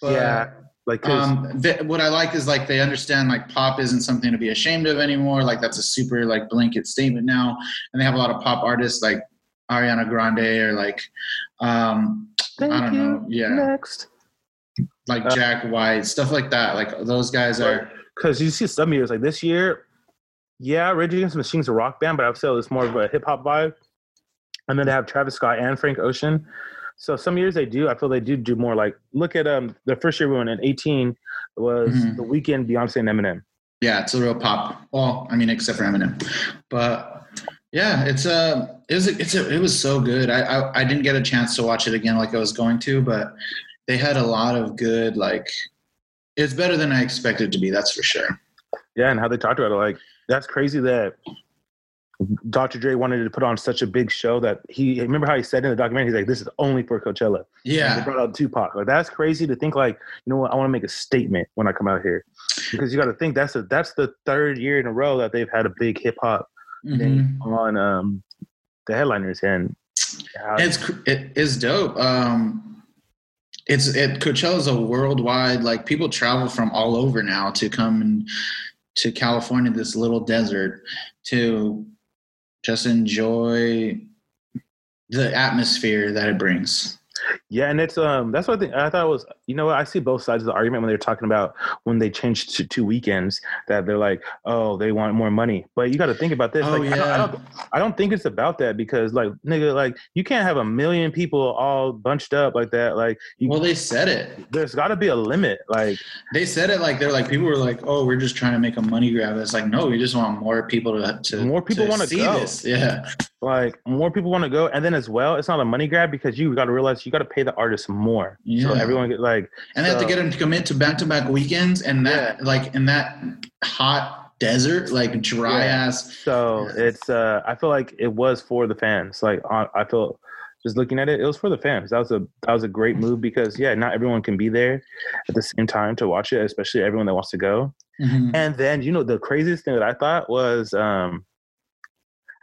But, yeah like 'cause- Um, th- what I like is like they understand like pop isn't something to be ashamed of anymore. Like that's a super like blanket statement now, and they have a lot of pop artists like Ariana Grande or like um, thank I don't you know, yeah, next like Uh, Jack White, stuff like that. Like those guys are. because you see some years like this year, yeah, Rage Against the Machine's a rock band, but I would say it's more of a hip hop vibe. And then they have Travis Scott and Frank Ocean. So some years they do. I feel they do do more like look at um the first year we went in eighteen was Mhm. the Weeknd Beyonce and Eminem. Yeah, it's a real pop. Well, I mean, except for Eminem, but yeah, it's a it was a, it's a, it was so good. I, I I didn't get a chance to watch it again like I was going to, but they had a lot of good like. It's better than I expected it to be. That's for sure. Yeah, and how they talked about it, like that's crazy that Dr. Dre wanted to put on such a big show that he remember how he said in the documentary, he's like, "This is only for Coachella." And they Yeah, brought out Tupac. Like that's crazy to think. Like you know what? I want to make a statement when I come out here because you got to think that's a that's the third year in a row that they've had a big hip hop thing Mhm. on um the headliners and how, it's it is dope. Um, it's it Coachella's a worldwide like people travel from all over now to come and to California, this little desert, to just enjoy the atmosphere that it brings. Yeah, and it's um that's what I think. I thought it was you know what I see both sides of the argument when they're talking about when they changed to two weekends that they're like oh they want more money, but you got to think about this. Oh, like I, don't, I don't I don't think it's about that because like nigga like you can't have a million people all bunched up like that. Like you, Well, they said it. there's got to be a limit. Like They said it like they're like people were like, "Oh, we're just trying to make a money grab." It's like, no, we just want more people to to More people to wanna see go. this. Yeah, like more people want to go and then as well it's not a money grab because you got to realize you got to pay the artist more so Yeah. everyone get like and they have to get them to commit to back to back weekends, and that like in that hot desert, like dry Yeah. ass. so it's uh i feel like it was for the fans like on, i feel just looking at it it was for the fans that was a that was a great move because yeah not everyone can be there at the same time to watch it especially everyone that wants to go Mhm. and then you know the craziest thing that i thought was um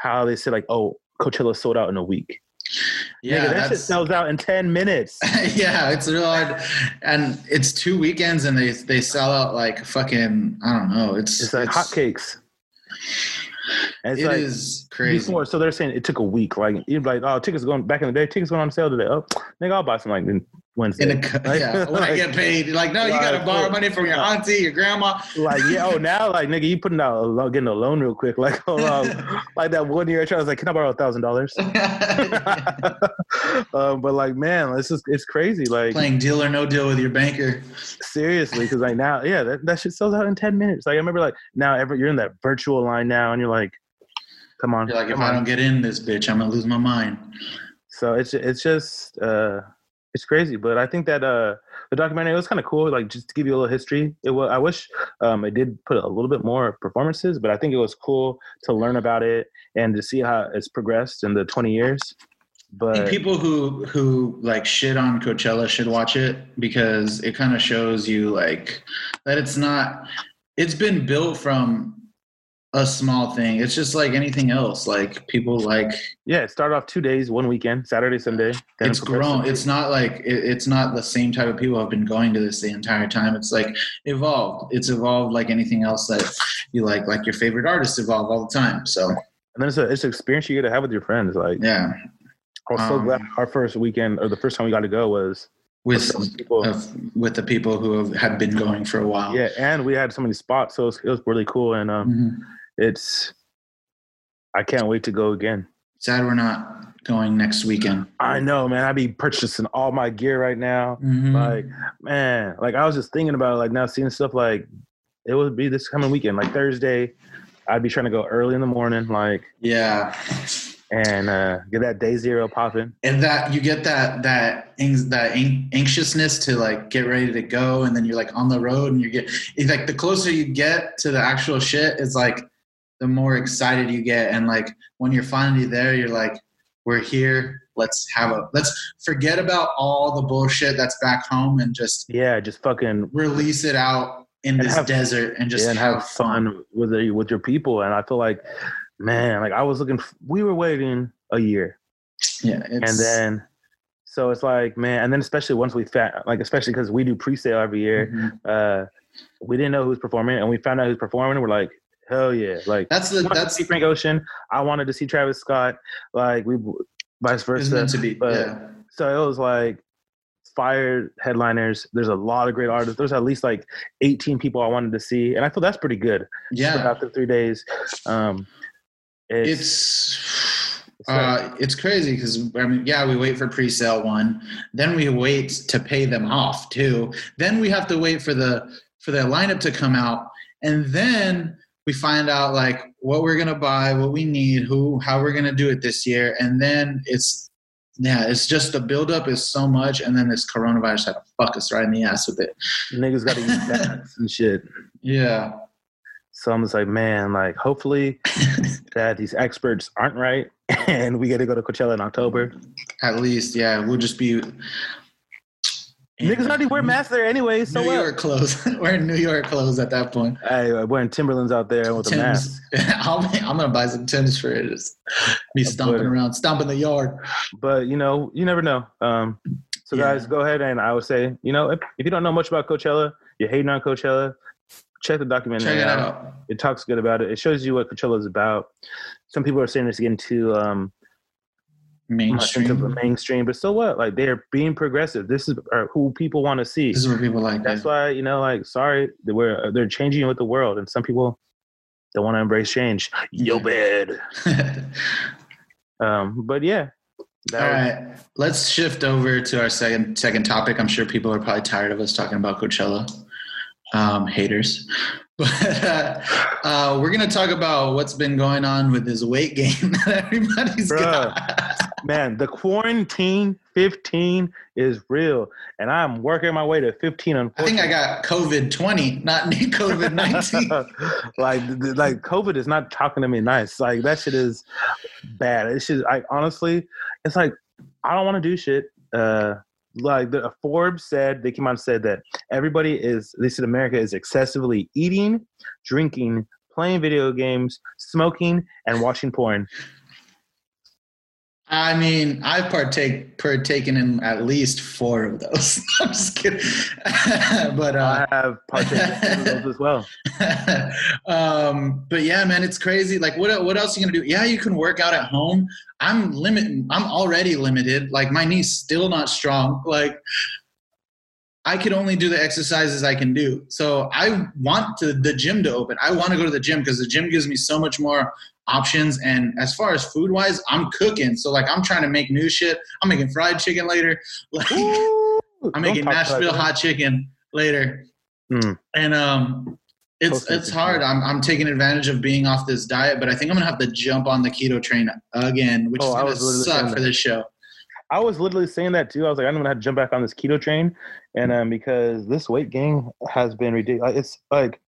how they say like oh coachella sold out in a week Yeah, Nigga, that shit sells out in 10 minutes yeah, it's real hard, and it's two weekends, and they they sell out like fucking I don't know. It's it's like hotcakes And it's It like is crazy. before, so they're saying it took a week. Like you'd be like, oh, tickets going back in the day, tickets going on sale today. Oh, nigga, I'll buy some like in Wednesday. In a, yeah, when I get paid, like no, you gotta borrow money from your auntie, your grandma. like yeah, oh now like nigga, you putting out a lo- getting a loan real quick. Like hold on, like that one year I tried, I was like, can I borrow a thousand dollars? Um, but like man, it's just it's crazy. Like Playing deal or no deal with your banker. seriously, because like now, yeah, that, that shit sells out in ten minutes. Like I remember like now, every you're in that virtual line now, and you're like, come on, You're like, if come I don't get in this bitch, I'm gonna lose my mind. So it's it's just uh it's crazy, but I think that uh the documentary was kind of cool. Like just to give you a little history, it was. I wish um it did put a little bit more performances, but I think it was cool to learn about it and to see how it's progressed in the 20 years. But people who who like shit on Coachella should watch it because it kind of shows you like that it's not. It's been built from a small thing. It's just like anything else. Like people like yeah, it started off two days, one weekend, Saturday, Sunday. Then it's grown. It's not like it, it's not the same type of people have been going to this the entire time. It's like evolved. It's evolved like anything else that you like. Like your favorite artists evolve all the time. So and then it's a it's an experience you get to have with your friends. Like yeah, I was so Um, glad our first weekend or the first time we got to go was with people. of, with the people who have, been going for a while. yeah, and we had so many spots, so it was, it was really cool. And um, Mhm. It's I can't wait to go again. Sad we're not going next weekend. I know, man. I be purchasing all my gear right now. Mhm. Like, man, like I was just thinking about it, like now seeing stuff like it would be this coming weekend, like Thursday. I'd be trying to go early in the morning, like, yeah, and uh get that day zero popping. and that you get that that that anxiousness to like get ready to go, and then you're like on the road, and you get it's like the closer you get to the actual shit, it's like the more excited you get, and like when you're finally there, you're like, we're here. Let's have a let's forget about all the bullshit that's back home and just Yeah, just fucking release it out in this have- desert and just yeah, and have fun with the, with your people. And I feel like, man, like I was looking, we were waiting a year, Yeah, it's, and then. So it's like, man, and then especially once we found, like, especially because we do pre-sale every year, Mhm. uh, we didn't know who was performing, and we found out who's performing. We're like, hell yeah! Like, that's the I wanted to that's see Frank Ocean. I wanted to see Travis Scott. Like we, vice it's versa. meant to be. but- yeah. So it was like fire headliners. There's a lot of great artists. There's at least like 18 people I wanted to see, and I feel that's pretty good. Yeah, After three days, um, it's, it's it's uh, it's crazy because I mean, yeah, we wait for pre-sale one, then we wait to pay them off too. Then we have to wait for the for the lineup to come out, and then we find out like what we're gonna buy, what we need, who, how we're gonna do it this year, and then it's yeah, it's just the buildup is so much, and then this coronavirus had to fuck us right in the ass with it. niggas got to use bats and shit. Yeah, So I'm just like, man, like hopefully that these experts aren't right, and we get to go to Coachella in October. at least yeah, we'll just be. Niggas already wear masks there anyway, so New what? York clothes. We're in New York clothes at that point. Hey, uh, wearing Timberlands out there with a mask. Tim's. I'm gonna buy some Tim's for it. Just be stomping around, stomping the yard. but you know, you never know. Um, so Yeah. guys, go ahead and I would say, you know, if, if you don't know much about Coachella, you're hating on Coachella, check the documentary Check it out. out. It talks good about it. It shows you what Coachella is about. Some people are saying it's getting too um much into the Mainstream. mainstream, but so what? Like they're being progressive. This is who people want to see. This is what people like. That's why you know, like, sorry, they we're uh, they're changing with the world, and some people don't want to embrace change. Yo, bad. Um, but yeah, that All was- let's shift over to our second second topic. I'm sure people are probably tired of us talking about Coachella. Um, haters, but uh, uh, we're gonna talk about what's been going on with this weight gain that everybody's Bruh. got. Man, the quarantine 15 is real, and I'm working my way to 15. I think I got COVID 20, not new COVID 19. like, like COVID is not talking to me nice. Like that shit is bad. It's just, I honestly, it's like I don't want to do shit. Uh, like the Forbes said, they came out and said that everybody is. They said America is excessively eating, drinking, playing video games, smoking, and watching porn. I mean, I've partake partaken in at least four of those. I'm just kidding, but uh, I have partaken in those as well. um, but yeah, man, it's crazy. Like, what what else are you gonna do? Yeah, you can work out at home. I'm limit. I'm already limited. Like, my knee's still not strong. Like, I could only do the exercises I can do. So I want to, the gym to open. I want to go to the gym because the gym gives me so much more options. And as far as food wise, I'm cooking. So like I'm trying to make new shit. I'm making fried chicken later. Like Ooh, I'm making Nashville hot chicken later. Mm. And um it's it's hard. I'm I'm taking advantage of being off this diet, but I think I'm gonna have to jump on the keto train again, which Oh, is I gonna suck for this show. I was literally saying that too. I was like, I'm gonna have to jump back on this keto train, and um, because this weight gain has been ridiculous. It's like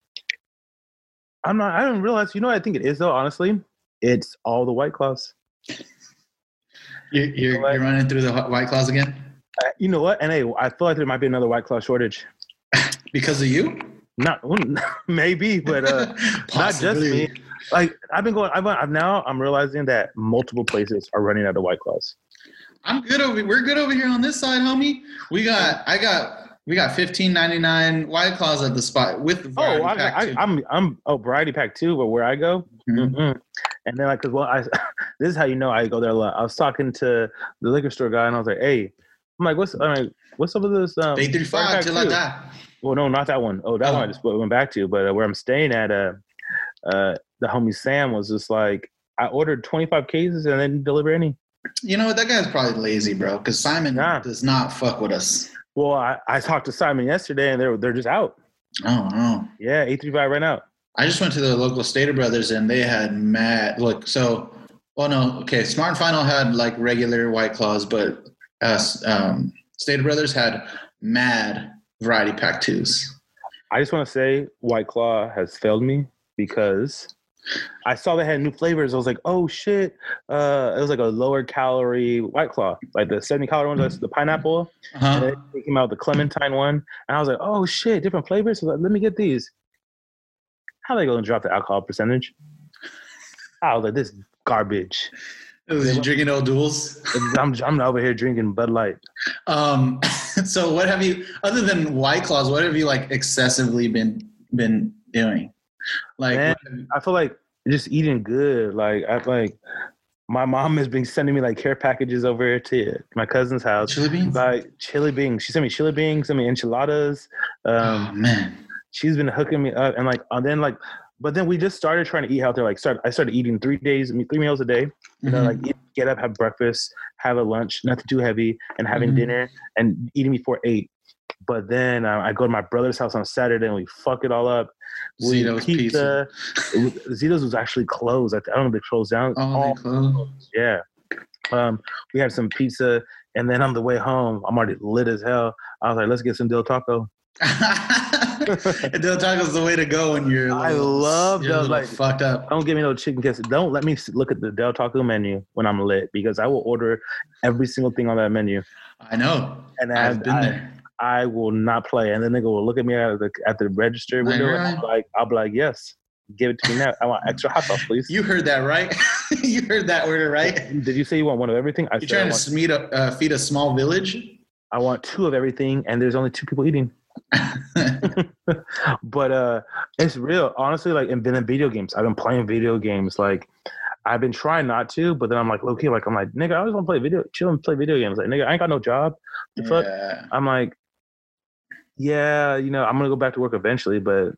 I'm not. I didn't realize. You know, what I think it is though. Honestly, it's all the white claws. You're you're, you're running through the white claws again Uh, You know what? And hey, I feel like there might be another white claw shortage. because of you. Not maybe, but uh, not just me. Like I've been going. I've, I've now. I'm realizing that multiple places are running out of white claws. I'm good over. We're good over here on this side, homie. We got. I got. We got 15.99 white claws at the spot with the variety Oh, I, pack I, too. I'm I'm oh variety pack too, but where I go, Mhm. Mm-mm. And then like, cause well, I this is how you know I go there a lot. I was talking to the liquor store guy, and I was like, "Hey, I'm like, what's I'm like, what's up with this?" Um, Day five till I too?" die. Well, no, not that one. Oh, that Oh. one I just went back to. But uh, where I'm staying at, uh, uh, the homie Sam was just like, I ordered 25 cases and didn't deliver any. You know what? That guy's probably lazy, bro. Because Simon Nah. does not fuck with us. Well, I, I talked to Simon yesterday, and they're they're just out. Oh no. Yeah, 835 ran out. I just went to the local Stater Brothers and they had mad look. So, oh no, okay. Smart and Final had like regular White Claws, but us um, Stater Brothers had mad variety pack twos. I just want to say White Claw has failed me because I saw they had new flavors. I was like, oh shit. Uh, it was like a lower calorie White Claw, like the 70 calorie one, the pineapple. And Uh-huh. then they came out with the clementine one. And I was like, oh shit, different flavors. So like, let me get these. How they going to drop the alcohol percentage? I was like, this garbage. Was you drinking old duels? I'm, I'm over here drinking Bud Light. Um, so what have you, other than White Claws, what have you like excessively been been doing? Like, Man. I feel like just eating good. Like I like my mom has been sending me like care packages over to my cousin's house. chili beans? Like chili beans. She sent me chili beans, sent me enchiladas. Um, oh man, she's been hooking me up and like and then like but then we just started trying to eat healthy. Like start I started eating three days, three meals a day. You know, Mhm. like get up, have breakfast, have a lunch, nothing too heavy, and having Mhm. dinner and eating before eight. But then uh, I go to my brother's house on Saturday and we fuck it all up. We Zito's pizza. It was- Zito's was actually closed. I, I don't know if they closed down. Oh, All- they closed. yeah. Um, we had some pizza, and then on the way home, I'm already lit as hell. I was like, let's get some Del Taco. Del Taco's the way to go when you're. a I love Del- like- fucked up. Don't give me no chicken quesadilla. Don't let me look at the Del Taco menu when I'm lit because I will order every single thing on that menu, I know. and I've I, been I, there. I will not play. And then they go will look at me at the at the register Like, window, and I'm like, I'll be like, yes, give it to me now. I want extra hot sauce, please. You heard that right? you heard that order right? Did you say you want one of everything? I You're trying I to feed a uh, feed a small village. I want two of everything, and there's only two people eating. but uh it's real honestly like and been in video games i've been playing video games like i've been trying not to but then i'm like okay like i'm like nigga i just want to play video chill and play video games like nigga i ain't got no job the fuck i'm like yeah you know i'm gonna go back to work eventually but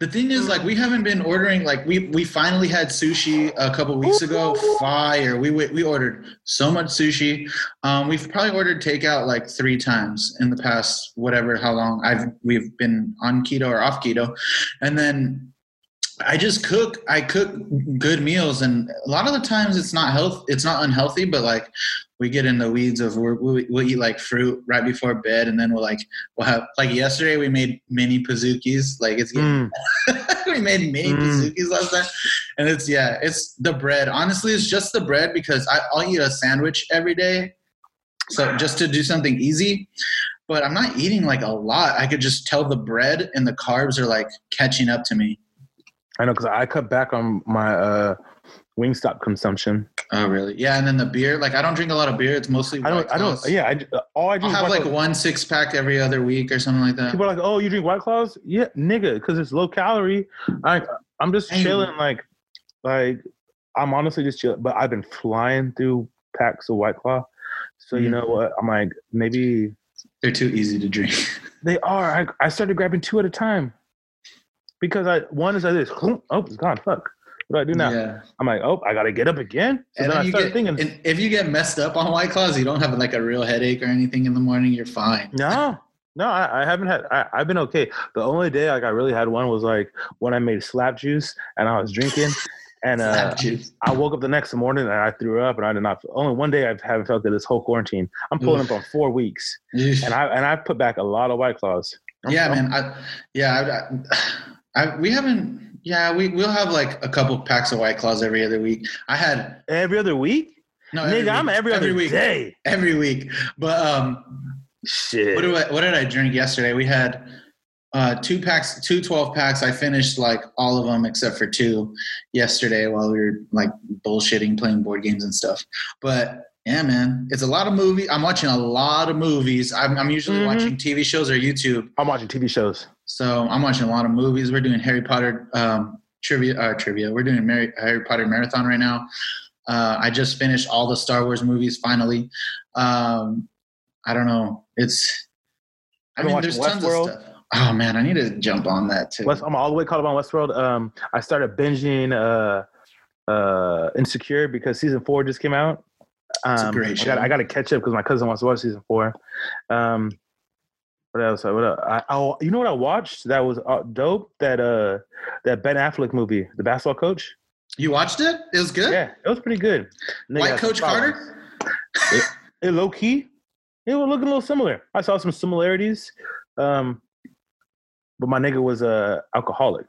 The thing is, like, we haven't been ordering. Like, we we finally had sushi a couple weeks ago. Fire! We we ordered so much sushi. Um, we've probably ordered takeout like three times in the past whatever how long I've we've been on keto or off keto, and then I just cook. I cook good meals, and a lot of the times it's not health. It's not unhealthy, but like we get in the weeds of we're, we'll, we'll eat like fruit right before bed, and then we'll like we'll have like yesterday we made mini pizookies. Like it's getting mm, we made mini Mm. pizookies last night, and it's yeah, it's the bread. Honestly, it's just the bread because I, I'll eat a sandwich every day, so just to do something easy. But I'm not eating like a lot. I could just tell the bread and the carbs are like catching up to me. i know because i cut back on my uh wingstop consumption Oh really? Yeah, and then the beer. Like I don't drink a lot of beer. It's mostly. i don't i don't yeah I, uh, all i do I'll have like Claws. one six pack every other week or something like that. people are like oh you drink white claws yeah nigga because it's low calorie i i'm just Hey. chilling like like i'm honestly just chilling but i've been flying through packs of white claw so you Mm. know what i'm like maybe They're too easy to drink. They are. I, I started grabbing two at a time because I one is like this. Oh, it's gone. Fuck. What do I do now? Yeah. I'm like, oh, I gotta get up again. So And then then I you started get, thinking, and if you get messed up on White Claws, you don't have like a real headache or anything in the morning. You're fine. no, no, I, I haven't had. I, I've been okay. The only day like I really had one was like when I made slap juice and I was drinking, and uh, I woke up the next morning and I threw up and I did not. Only one day I haven't felt that this whole quarantine. I'm pulling Oof. up on four weeks, and I and I put back a lot of white claws. I'm- yeah, I'm- man. I, yeah, I, I, we haven't. Yeah, we we'll have like a couple packs of White Claws every other week. I had Every other week, no every nigga, I'm week. every other week, day. every week. But um, Shit. what do I, what did I drink yesterday? We had uh, two packs, two 12 packs. I finished like all of them except for two yesterday while we were like bullshitting, playing board games and stuff. But yeah, man, it's a lot of movie. I'm watching a lot of movies. I'm, I'm usually Mhm. watching TV shows or YouTube. I'm watching TV shows. So I'm watching a lot of movies. We're doing Harry Potter um, trivia. Uh, trivia. We're doing Mary, Harry Potter marathon right now. Uh, I just finished all the Star Wars movies finally. Um, I don't know. It's. I mean, there's watching tons Westworld. of stuff. Oh man, I need to jump on that too. West, I'm all the way caught up on Westworld. Um, I started binging uh, uh, Insecure because season four just came out. Um, a great I show. got I got to catch up because my cousin wants to watch season four. Um, what else? What else? I, oh, you know what I watched that was uh, dope? That uh, that Ben Affleck movie, The Basketball Coach. You watched it? It was good. Yeah, it was pretty good. White Coach. Carter. It low key, it was looking a little similar. I saw some similarities, um, but my nigga was a alcoholic.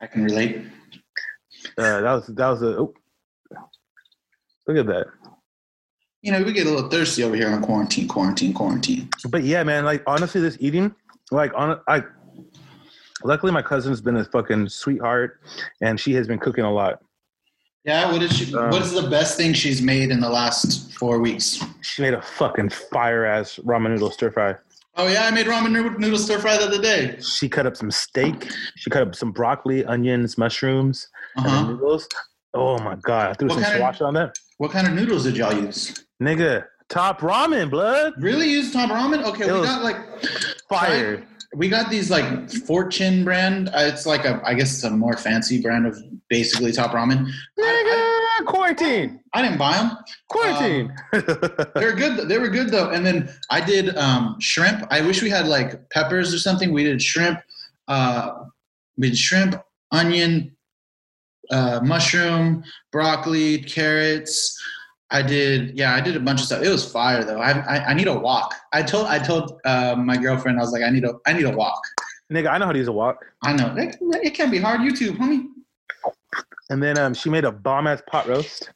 I can relate. Uh, that was that was a. Oh. Look at that. You know, we get a little thirsty over here on quarantine, quarantine, quarantine. But yeah, man. Like honestly, this eating, like on, I. Luckily, my cousin's been a fucking sweetheart, and she has been cooking a lot. Yeah. What is she? Um, what is the best thing she's made in the last four weeks? She made a fucking fire ass ramen noodle stir fry. Oh yeah, I made ramen noodle stir fry the other day. She cut up some steak. She cut up some broccoli, onions, mushrooms, and Uh-huh. then noodles. Oh my god! I threw What some kind of- sriracha on that. What kind of noodles did y'all use? Nigga, top ramen, blood. Really use top ramen? Okay, It we got like Fire. we got these like Fortune brand. Uh, it's like a I guess it's a more fancy brand of basically top ramen. I, Nigga, quarantine. I, I didn't buy them. Quarantine. They were good. They were good though. And then I did um, shrimp. I wish we had like peppers or something. We did shrimp. Uh, we did shrimp, onion, uh, mushroom, broccoli, carrots. I did. Yeah, I did a bunch of stuff. It was fire though. I I, I need a walk. I told I told uh, my girlfriend I was like I need a I need a walk. Nigga, I know how to use a walk. I know it, it can't be hard. YouTube, homie. And then um, she made a bomb ass pot roast.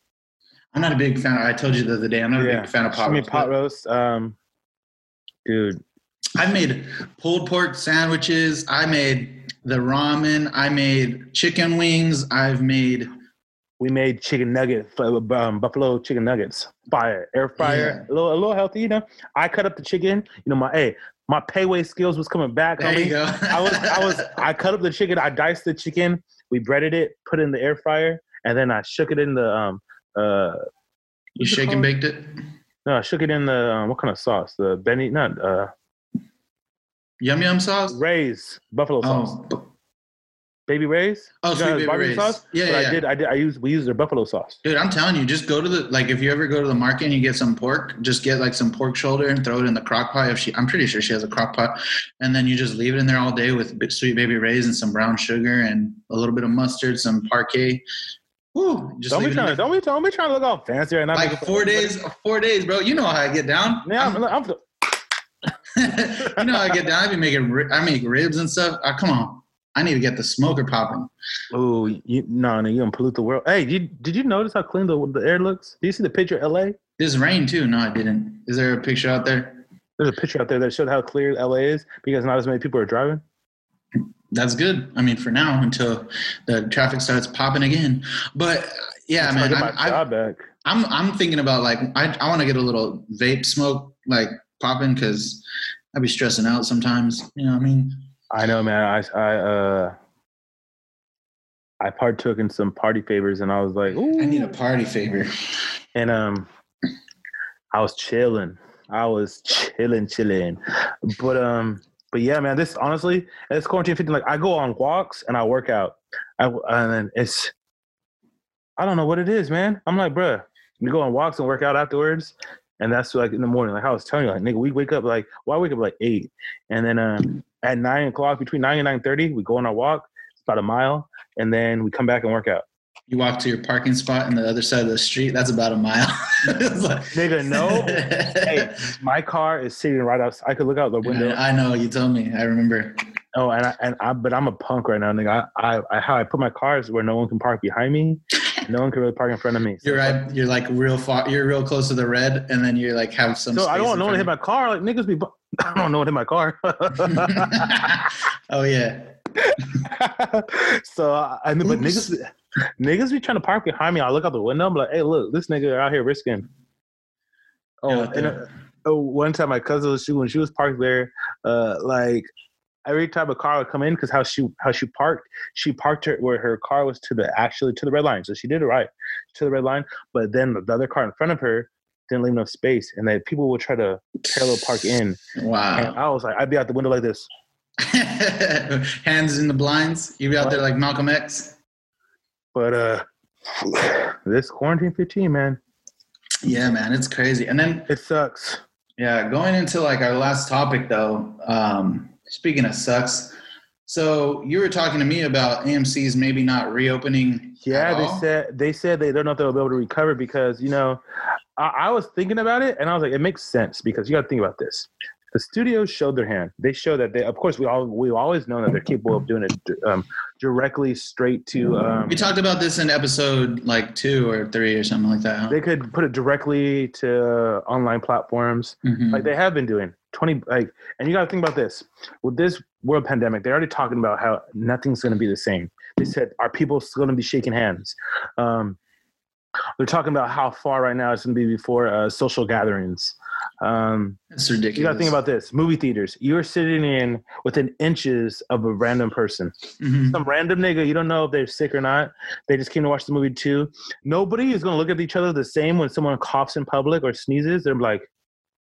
I'm not a big fan. I told you the other day. I'm not a big fan of She pot made roast. pot but roast. Um, dude, I've made pulled pork sandwiches. I made the ramen. I made chicken wings. I've made we made chicken nugget, um, buffalo chicken nuggets. Fire, air fryer, a little, a little healthy, you know. I cut up the chicken. You know, my hey, my payway skills was coming back. there homie. you go. I was, I was, I cut up the chicken. I diced the chicken. We breaded it, put it in the air fryer, and then I shook it in the um uh. you shake and baked it. No, I shook it in the um, what kind of sauce? The Benny, not uh, Yum yum sauce. Ray's buffalo sauce. Oh, bu- Baby Ray's. oh, sweet baby barbecue Ray's. sauce? Yeah, But yeah, I did. I did. I used. We used their buffalo sauce. Dude, I'm telling you, just go to the like if you ever go to the market and you get some pork, just get like some pork shoulder and throw it in the crock pot. If she, I'm pretty sure she has a crock pot, and then you just leave it in there all day with sweet baby rays and some brown sugar and a little bit of mustard, some parquet. Woo! Just Don't be leave it in trying. Don't be. Don't be trying to look all fancy right now. like four days, four days, bro. You know how I get down. Yeah, I'm, I'm, you know how I get down. I be making, I make ribs and stuff. Ah, come on, I need to get the smoker popping. Oh, you no, no, you gonna pollute the world. Hey, did, did you notice how clean the, the air looks? Do you see the picture of LA? This rain too. No, I didn't. Is there a picture out there? There's a picture out there that showed how clear LA is because not as many people are driving. That's good. I mean, for now until the traffic starts popping again. But yeah, I'm man, I'm, I'm, back. I'm I'm thinking about like I I want to get a little vape smoke like popping because I'd be stressing out sometimes. You know what I mean? I know, man. I I uh I partook in some party favors, and I was like, Ooh. I need a party favor. and um, I was chilling. I was chilling, chilling. But um, but yeah, man, this honestly, it's quarantine 15. Like I go on walks and I work out. I, and then it's I don't know what it is, man. I'm like, bruh, we go on walks and work out afterwards. And that's like in the morning, like I was telling you, like nigga, we wake up like well, I wake up like eight. And then um at nine o'clock, between nine and nine thirty, we go on our walk. It's about a mile, and then we come back and work out. You walk to your parking spot on the other side of the street. That's about a mile. like, Nigga, no. hey, my car is sitting right outside. I could look out the window. I know you told me. I remember. Oh, and I, and I, but I'm a punk right now, nigga. I, I, I, how I put my cars where no one can park behind me, no one can really park in front of me. So You're right. You're like real far. You're real close to the red, and then you like have some. So I don't want in no one to hit my car. Like niggas be, bu- I don't know what hit my car. oh yeah. so I mean, but Oops. niggas, niggas be trying to park behind me. I look out the window. I'm like, hey, look, this nigga out here risking. Oh, Yeah, and, uh, oh, one time my cousin was she when she was parked there, uh, like every time a car would come in, because how she how she parked, she parked her where her car was to the actually to the red line, so she did it right to the red line. But then the other car in front of her didn't leave enough space, and then people would try to parallel park in, and Wow. I was like, I'd be out the window like this. Hands in the blinds. you'd be out there like Malcolm X. But uh, this quarantine 15, man, Yeah, man, it's crazy. And then it sucks. Yeah, going into like our last topic though. Um, speaking of sucks, so you were talking to me about AMC's maybe not reopening. Yeah, they all? said they said they don't know if they'll be able to recover because you know, I, I was thinking about it and I was like, it makes sense because you got to think about this. The studios showed their hand. They show that they, of course, we all we've always known that they're capable of doing it um, directly straight to. Um, We talked about this in episode like two or three or something like that. Huh? they could put it directly to online platforms. Mhm. like they have been doing 20 like and you got to think about this. With this world pandemic they're already talking about how nothing's going to be the same. They said are people still going to be shaking hands? Um, they're talking about how far right now it's going to be before uh, social gatherings. Um, it's ridiculous. you got to think about this. Movie theaters. You're sitting in within inches of a random person. Mhm. some random nigga you don't know if they're sick or not. They just came to watch the movie too. Nobody is going to look at each other the same when someone coughs in public or sneezes. They're like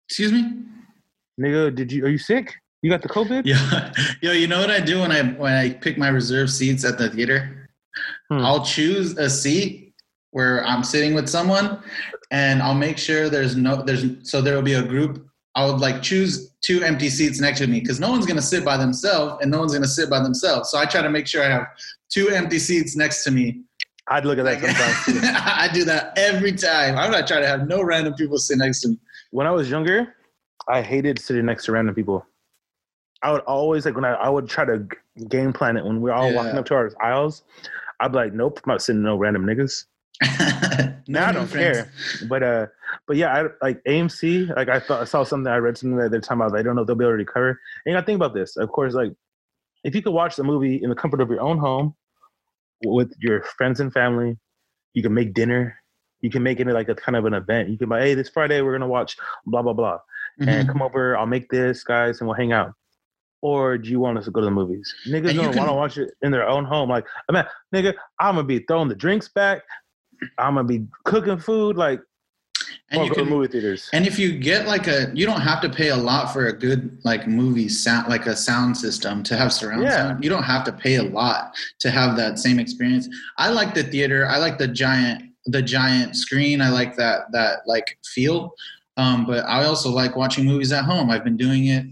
Excuse me. Nigga did you are you sick you got the covid Yeah, yo, you know what I do when I when I pick my reserve seats at the theater? Hmm. I'll choose a seat where I'm sitting with someone, and I'll make sure there's no there's so there will be a group. I would like choose two empty seats next to me because no one's gonna sit by themselves and no one's gonna sit by themselves. So I try to make sure I have two empty seats next to me. I'd look at that sometimes. I do that every time. I'm not trying to have no random people sit next to me. when I was younger, I hated sitting next to random people. I would always like when I, I would try to game plan it when we are all walking up to our aisles. I'd be like, nope, I'm not sitting no random niggas. no I don't friends. care. But uh, but yeah, I like AMC. Like I thought I saw something. I read something that they're talking about. I don't know if they'll be able to recover. And I think about this. Of course, like if you could watch the movie in the comfort of your own home with your friends and family, you can make dinner. You can make it like a kind of an event. You can buy, hey, this Friday we're gonna watch blah blah blah. Mhm. and come over. I'll make this, guys, and we'll hang out. Or do you want us to go to the movies? Niggas gonna can- want to watch it in their own home. Like, I mean, nigga, I'm gonna be throwing the drinks back. I'm gonna be cooking food. Like, And you go to can, movie theaters. And if you get like a, you don't have to pay a lot for a good like movie sound, like a sound system to have surround Yeah. sound. You don't have to pay a lot to have that same experience. I like the theater. I like the giant, the giant screen. I like that that like feel. Um, but I also like watching movies at home. I've been doing it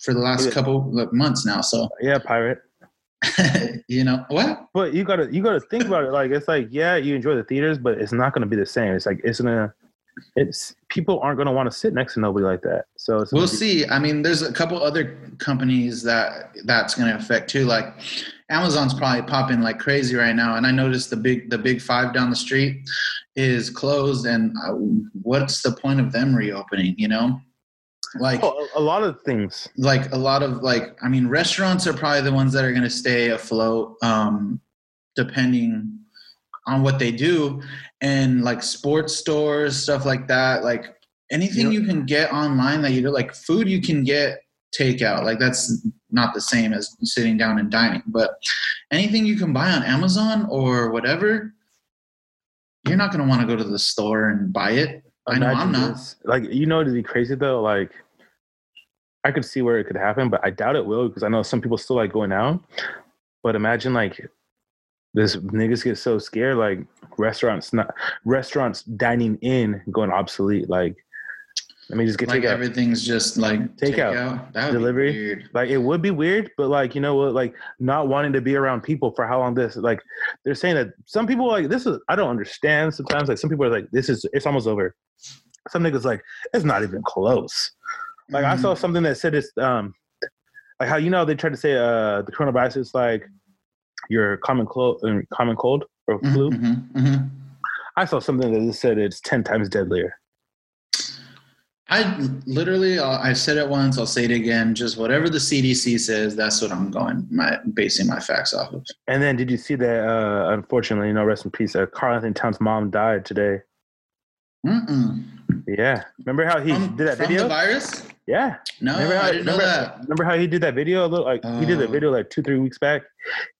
for the last Yeah. couple like, months now. So yeah, pirate. you know what? But you gotta you gotta think about it. Like, it's like, yeah, you enjoy the theaters, but it's not gonna be the same. It's like it's gonna. It's people aren't gonna want to sit next to nobody like that. So it's We'll be- see. I mean, there's a couple other companies that that's going to affect too. Like Amazon's probably popping like crazy right now, and I noticed the big the big five down the street is closed. And uh, what's the point of them reopening? You know, like Oh, a lot of things. like a lot of like I mean, restaurants are probably the ones that are going to stay afloat, um, depending on what they do, and like sports stores, stuff like that. Like anything You you can get online that you do, like food, you can get takeout. Like that's not the same as sitting down and dining, but anything you can buy on Amazon or whatever, you're not going to want to go to the store and buy it. I know I'm not. this- Like you know, it'd be crazy though. Like I could see where it could happen, but I doubt it will because I know some people still like going out. But imagine like this niggas get so scared, like restaurants not restaurants dining in going obsolete. Like let me just get like takeout. everything's just like Takeout. takeout. Delivery. Like it would be weird, but like you know what, like not wanting to be around people for how long this like they're saying that some people like this is I don't understand sometimes like some people are like this is it's almost over. Some niggas like it's not even close. Like I Mhm. saw something that said it's um like how you know they tried to say uh the coronavirus is like your common cold common cold or flu. mhm, mhm. I saw something that said it's ten times deadlier. I literally, I'll- I said it once. I'll say it again. Just whatever the CDC says, that's what I'm going. My basing my facts off of. And then did you see that uh unfortunately, you know, rest in peace, uh, Karl-Anthony Towns' mom died today. Mm-mm. Yeah. Remember how he From, did that from video? the virus? Yeah. No, remember how, I didn't know that. remember how he did that video? A little, like he did the Oh. video like two, three weeks back,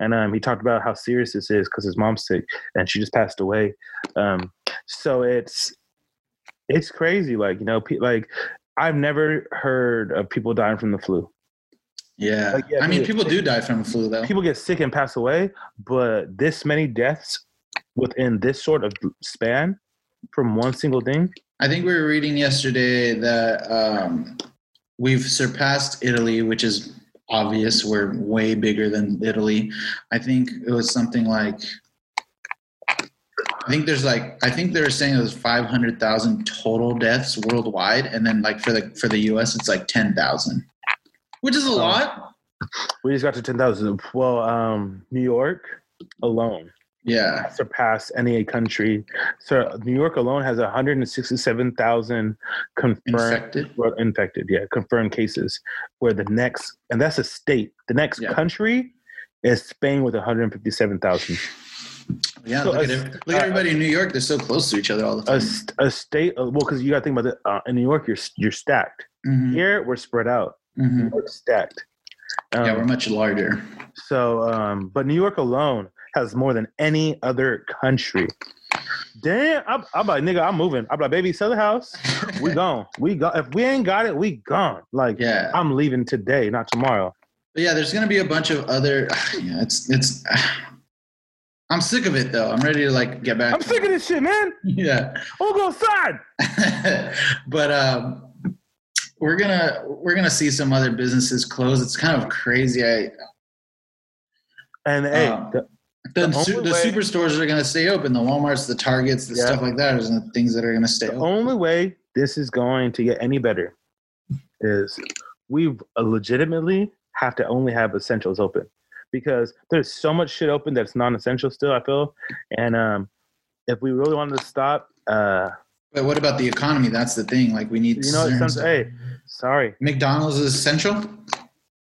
and um, he talked about how serious this is because his mom's sick and she just passed away. Um, so it's it's crazy. Like you know, pe- like I've never heard of people dying from the flu. Yeah. Like, yeah, I mean, people do die from the flu, though. People get sick and pass away, but this many deaths within this sort of span from one single thing. I think we were reading yesterday that um, we've surpassed Italy, which is obvious. We're way bigger than Italy. I think it was something like. I think there's like I think they were saying it was 500,000 total deaths worldwide, and then like for the for the U.S. it's like 10,000, which is a Oh. lot. We just got to ten thousand. Well, um, New York alone Yeah, surpass any country. So New York alone has 167,000 confirmed infected. well, infected. Yeah, confirmed cases. Where the next, and that's a state. The next Yeah. country is Spain with 157,000. Yeah, So look, a at, look at everybody in New York. They're so close to each other all the A, time. st- a state. uh, Well, because you got to think about it. Uh, in New York, you're you're stacked. Mhm, Here, we're spread out. Mhm. York's stacked. Um, Yeah, we're much larger. So, um, but New York alone has more than any other country. Damn, I'm, I'm like, nigga, I'm moving. I'm like, baby, sell the house. We gone. We gone. If we ain't got it, we gone. Like, Yeah. I'm leaving today, not tomorrow. But yeah, there's gonna be a bunch of other. Yeah, it's it's. I'm sick of it though. I'm ready to like get back. I'm sick of this shit, man. Yeah, We'll go outside. but um, we're gonna we're gonna see some other businesses close. It's kind of crazy. I And hey, Um, the- the, The su- the way- superstores are gonna stay open. The WalMarts, the Targets, the Yeah. stuff like that are the things that are gonna stay the open. only way this is going to get any better is we legitimately have to only have essentials open because there's so much shit open that's non-essential still. I feel, and um, if we really wanted to stop, uh, But what about the economy? That's the thing. Like we need. you know, it sounds, hey, sorry, McDonald's is essential.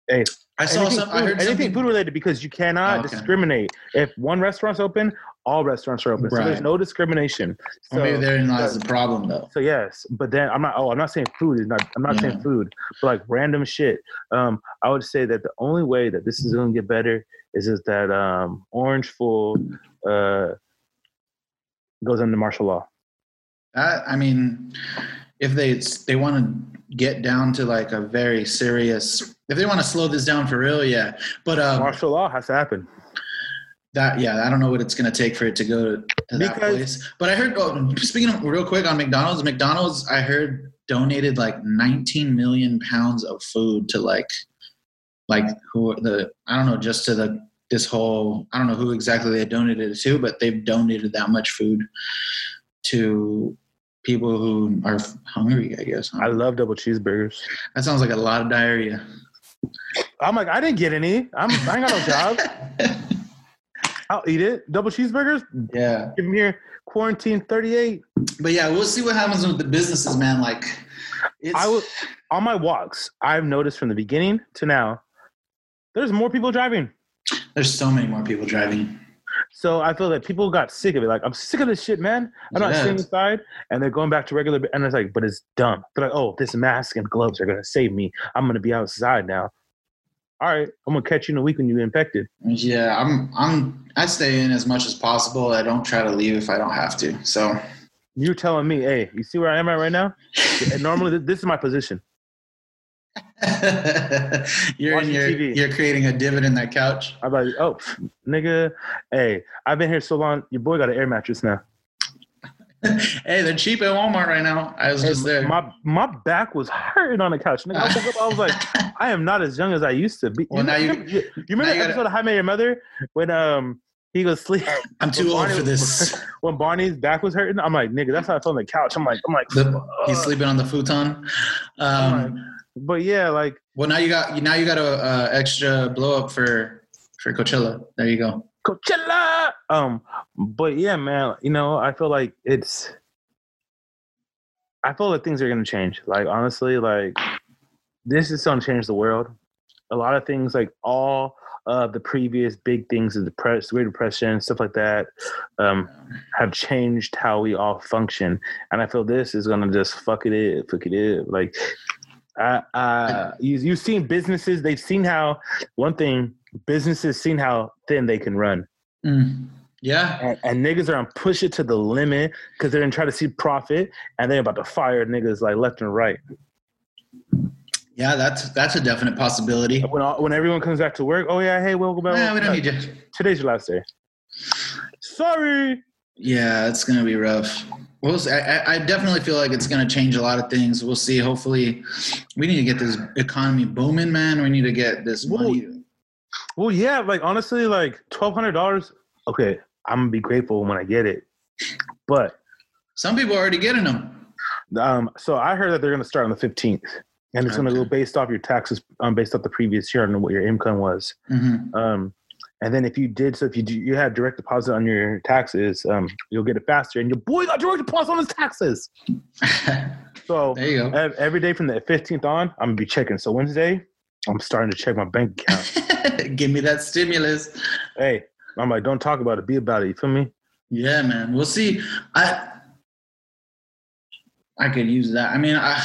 Hey, I saw anything, some. food, I heard anything something. food related because you cannot Oh, okay. discriminate. If one restaurant's open, all restaurants are open. So there's no discrimination. So, Well, maybe therein lies the problem, though. so yes, but then I'm not. Oh, I'm not saying food is not. I'm not Yeah. saying food, but like random shit. Um, I would say that the only way that this is going to get better is is that um, Orange Full uh, goes under martial law. That I mean, if they they want to get down to like a very serious, if they want to slow this down for real, yeah. But um, martial law has to happen. That yeah, I don't know what it's gonna take for it to go to, to that place. But I heard. Oh, speaking of real quick on McDonald's, McDonald's I heard donated like 19 million pounds of food to like like who the I don't know just to the this whole I don't know who exactly they donated it to, but they've donated that much food to people who are hungry. I guess I love double cheeseburgers. that sounds like a lot of diarrhea. I'm like, I didn't get any. I'm, I ain't got no job. I'll eat it. Double cheeseburgers. yeah, Give them here. Quarantine 38. but yeah, we'll see what happens with the businesses, man. Like, it's, I would on my walks. I've noticed from the beginning to now, there's more people driving. there's so many more people driving. So I feel that people got sick of it. Like I'm sick of this shit, man. I'm not Yeah. sitting inside, and they're going back to regular. And it's like, but it's dumb. They're like, oh, this mask and gloves are gonna save me. I'm gonna be outside now. All right, I'm gonna catch you in a week when you're infected. Yeah, I'm I'm I stay in as much as possible. I don't try to leave if I don't have to. So You're telling me, hey, you see where I am at right now? Normally, this is my position. you're in your, TV. you're creating a divot in that couch. I'm like, oh, nigga, hey, I've been here so long. Your boy got an air mattress now. hey, they're cheap at Walmart right now. I was Hey, just there. My my back was hurting on the couch. Nigga, I, up, I was like, I am not as young as I used to be. Well, now you- remember, you, you remember now the you gotta- episode of How I Met Your Mother when um he goes sleep I'm too old Barney- for this. when Barney's back was hurting? I'm like, nigga, that's how I felt on the couch. I'm like, I'm like, The- he's sleeping on the futon. Um, but yeah, like well, now you got now you got a uh, extra blow up for for Coachella. There you go. Coachella. Um, but yeah, man, you know, I feel like it's. I feel like things are gonna change. Like honestly, like this is gonna change the world. A lot of things, like all of the previous big things, the depress, Great Depression, stuff like that, um, have changed how we all function. And I feel this is gonna just fuck it fuck it. Like, I, you, you've seen businesses; they've seen how one thing businesses seen how thin they can run. Mm. Yeah, And, and niggas are on push it to the limit because they're gonna try to see profit and they're about to fire niggas like left and right. yeah, that's that's a definite possibility. When all, when everyone comes back to work, oh yeah, hey, welcome back. Yeah, we don't need to. Today's your last day. Sorry. Yeah, it's gonna be rough. We'll see. I, I- I definitely feel like it's gonna change a lot of things. We'll see. Hopefully, we need to get this economy booming, man. We need to get this money. Well, yeah, like honestly, like twelve hundred dollars. Okay, I'm gonna be grateful when I get it, but Some people are already getting them. um, so I heard that they're gonna start on the fifteenth, and it's gonna go based off your taxes, um, based off the previous year and what your income was. hmm Um, and then if you did, so if you do, you had direct deposit on your taxes, um, you'll get it faster. And your boy got direct deposit on his taxes. So there you go. every day from the 15th on, I'm gonna be checking. So Wednesday, I'm starting to check my bank account. Give me that stimulus. hey, I'm like, don't talk about it, be about it. You feel me? Yeah, man. We'll see. I I could use that. I mean, I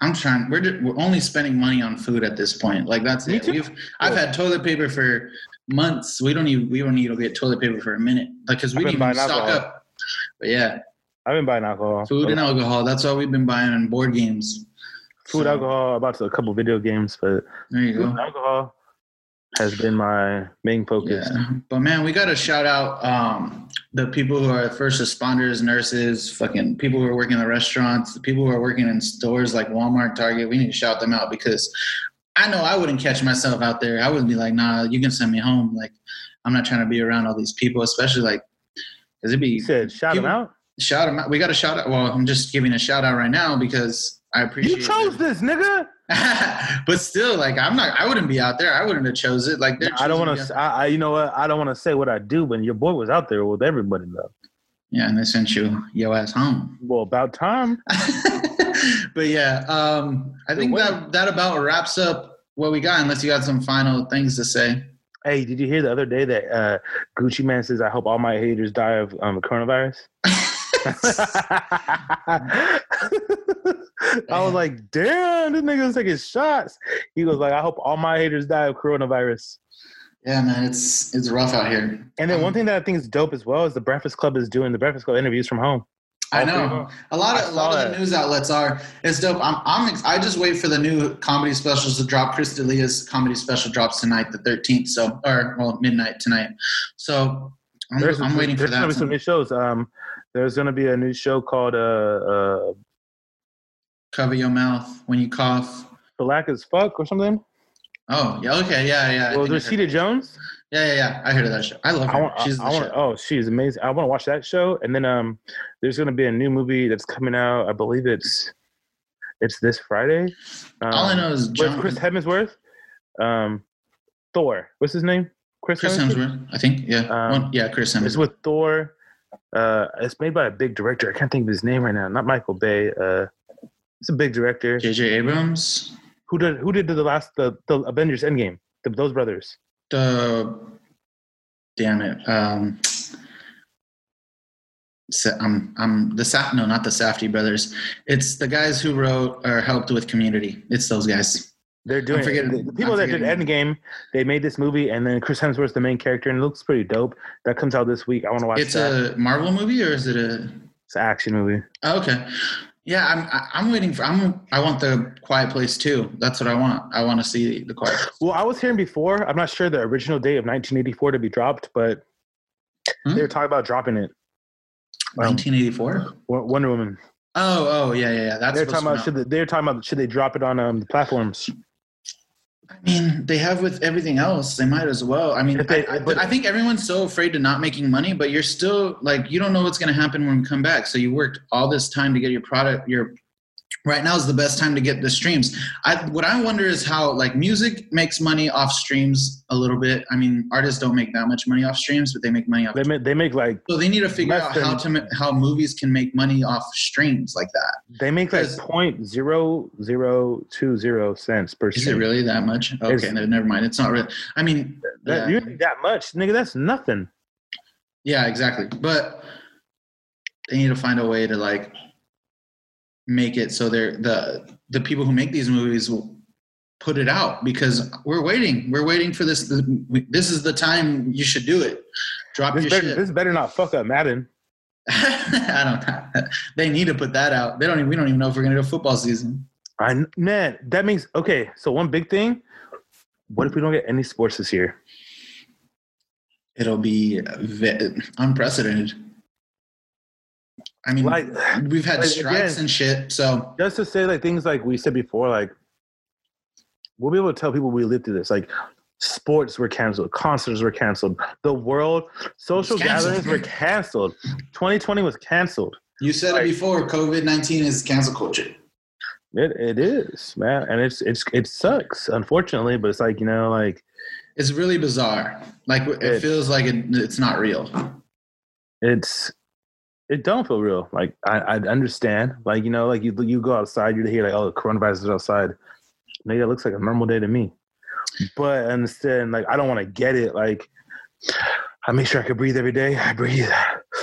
I'm trying. We're just, we're only spending money on food at this point. Like that's Me it. too. We've I've had toilet paper for months. We don't even we don't need to get toilet paper for a minute. Like because we didn't even stock alcohol. up. But yeah, I've been buying alcohol. food and alcohol. That's all we've been buying on board games. Food, So, alcohol, about a couple video games, but There you food go. and alcohol has been my main focus. Yeah, but man, we got to shout out um, the people who are first responders, nurses, fucking people who are working in the restaurants, the people who are working in stores like Walmart, Target. We need to shout them out because I know I wouldn't catch myself out there. I wouldn't be like, nah, you can send me home. Like, I'm not trying to be around all these people, especially like, because it'd be You said shout them out. shout them out. We got to shout out. Well, I'm just giving a shout out right now because I appreciate. It. You chose them. this, nigga. but still, like, I'm not. I wouldn't be out there. I wouldn't have chose it. Like, I don't want to. I, I, you know what? I don't want to say what I do, but your boy was out there with everybody though. Yeah, and they sent you yo ass home. Well, about time. but yeah, um, I think that that about wraps up what we got. Unless you got some final things to say. Hey, did you hear the other day that uh, Gucci Mane says, "I hope all my haters die of um, coronavirus"? I was like, "Damn, this nigga's taking shots." He goes like, "I hope all my haters die of coronavirus." yeah, man, it's it's rough out here. And then one Um, thing that I think is dope as well is the Breakfast Club is doing the Breakfast Club interviews from home. I all three of know a lot of a lot of the news outlets are. It's dope. I'm I'm I just wait for the new comedy specials to drop. Chris D'Elia's comedy special drops tonight, the 13th. So or well midnight tonight. So I'm, There's, I'm waiting for there's gonna be some new shows. Um, there's gonna be a new show called uh, uh, Cover your mouth when you cough. Black as Fuck or something. Oh yeah, okay, yeah, yeah. I Well, there's heard- Jones. Yeah, yeah, yeah. I heard of that show. I love her. I want, She's the I want, oh, she's amazing. I want to watch that show. And then um, there's gonna be a new movie that's coming out. I believe it's it's this Friday. Um, All I know is John, Chris Hemsworth. Um, Thor. What's his name? Chris, Chris Hemsworth. I think. Yeah. Um, Well, yeah, Chris It's Hemsworth. with Thor. Uh, it's made by a big director. I can't think of his name right now. Not Michael Bay. Uh, it's a big director. J.J. Abrams. Who did who did the last the, the Avengers Endgame? The, those brothers. The damn it. Um, Sa- I'm I'm the Sa- no, not the Safety brothers. It's the guys who wrote or helped with Community. It's those guys. They're doing the, the people that did. Endgame. They made this movie, and then Chris Hemsworth's the main character, and it looks pretty dope. That comes out this week. I want to watch it. It's that. a Marvel movie or is it a? It's an action movie. Okay. Yeah, I'm. I'm waiting for. I'm. I want the Quiet Place too. That's what I want. I want to see the Quiet. Place. Well, I was hearing before. I'm not sure the original date of 1984 to be dropped, but Hmm? they were talking about dropping it. Um, 1984. Wo- Wonder Woman. Oh, oh, yeah, yeah, yeah. That's. They're talking about should they, they're talking about should they drop it on um, the platforms? I mean, they have with everything else. They might as well. I mean, they- I, I, but- I think everyone's so afraid to not making money, but you're still like you don't know what's going to happen when we come back. So you worked all this time to get your product. Your right now is the best time to get the streams. I what I wonder is how like music makes money off streams a little bit. I mean, artists don't make that much money off streams, but they make money off. They make they make like So they need to figure out how to how movies can make money off streams like that. they make like point zero zero two zero cents per. Is it really that much? Okay, no, never mind. It's not really I mean, That, yeah. that much, nigga. That's nothing. Yeah, exactly. But they need to find a way to like make it so they're the the people who make these movies will put it out because we're waiting. We're waiting for this. This is the time you should do it. Drop This your better, shit. this better not fuck up Madden. I don't. They need to put that out. They don't. Even, we don't even know if we're gonna do football season. I man, that means okay. So one big thing. What if we don't get any sports this year? It'll be unprecedented. I mean, Like we've had like, strikes again- and shit. So just to say like things like we said before, like we'll be able to tell people we lived through this. Like sports were canceled, concerts were canceled, the world, social gatherings were canceled. 2020 was canceled. you said Like- it before. COVID nineteen is cancel culture. It it is, man, and it's it's it sucks, unfortunately, but it's like you know, like It's really bizarre. Like it, It- feels like it, it's not real. it's it don't feel real. Like I I understand, like you know, like you you go outside, you hear like oh, the coronavirus is outside. Maybe it looks like a normal day to me, but I understand, like I don't want to get it. Like I make sure I can breathe every day. I breathe.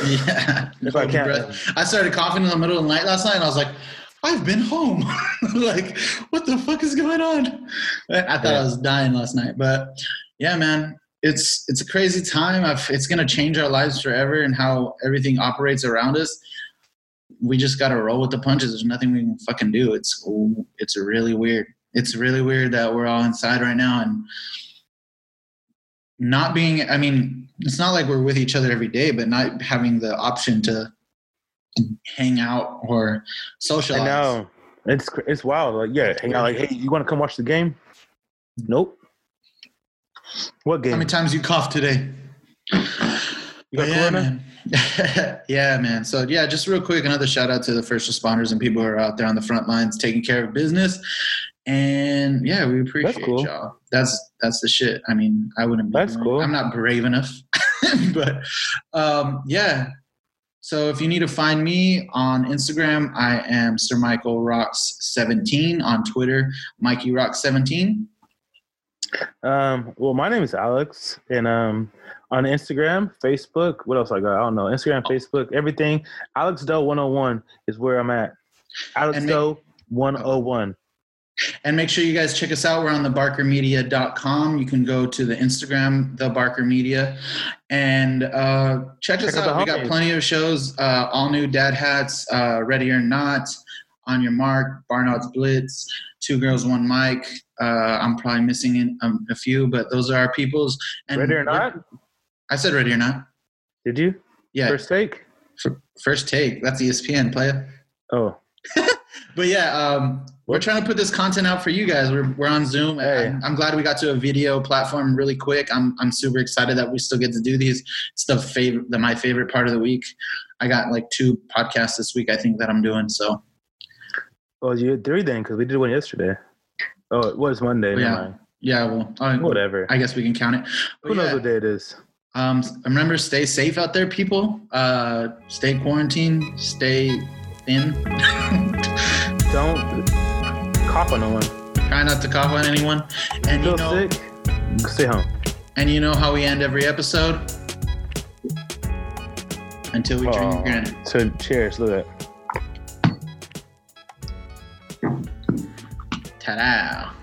Yeah. If I can't- breath. I started coughing in the middle of the night last night, and I was like, "I've been home. like, what the fuck is going on?" I I thought Yeah. I was dying last night, but yeah, man, it's it's a crazy time. I've, it's gonna change our lives forever and how everything operates around us. We just gotta roll with the punches. There's nothing we can fucking do. It's it's really weird. It's really weird that we're all inside right now and not being. I mean, it's not like we're with each other every day, but not having the option to hang out or socialize. I know it's it's wild. Like yeah, hang out. Like hey, you want to come watch the game? Nope. What How many times you coughed today? You got yeah, corona? man. yeah, man. So yeah, just real quick, another shout out to the first responders and people who are out there on the front lines taking care of business. And yeah, we appreciate cool. y'all. That's that's the shit. I mean, I wouldn't. Be That's cool. I'm not brave enough, but um, yeah. So if you need to find me on Instagram, I am Sir Michael Rocks 17 on Twitter, Mikey Rocks 17. Um, well, my name is Alex, and um, on Instagram, Facebook, what else I got? I don't know. Instagram, Facebook, everything. Alex Doe 101 is where I'm at. Alex and Doe 101. And make sure you guys check us out. We're on the barkermedia.com. You can go to the Instagram, the Barker Media, and uh, check, us out out. We got plenty of shows, uh, all new dad hats, uh, Ready or Not, On Your Mark, Barnard's Blitz, Two Girls, One Mic. Uh, I'm probably missing in, um, a few, but those are our people's. And Ready or not? I said Ready or Not. Did you? Yeah, First take? First take. That's ESPN, play it. Oh, But yeah, um, we're trying to put this content out for you guys. We're, we're on Zoom. Hey. I'm, I'm glad we got to a video platform really quick. I'm, I'm super excited that we still get to do these. It's the favorite, the, my favorite part of the week. I got like two podcasts this week, I think that I'm doing. So well, you had three then because we did one yesterday. Oh, it was Monday. Oh, yeah. yeah, well, I, Whatever. I guess we can count it. But Who knows yeah, what day it is? um, remember, stay safe out there, people. Uh, stay quarantined. Stay thin. Don't cough on no one. Try not to cough on anyone. And you Feel know, sick? Stay home. And you know how we end every episode? Until we drink Oh, again. So cheers. Look at that. たャ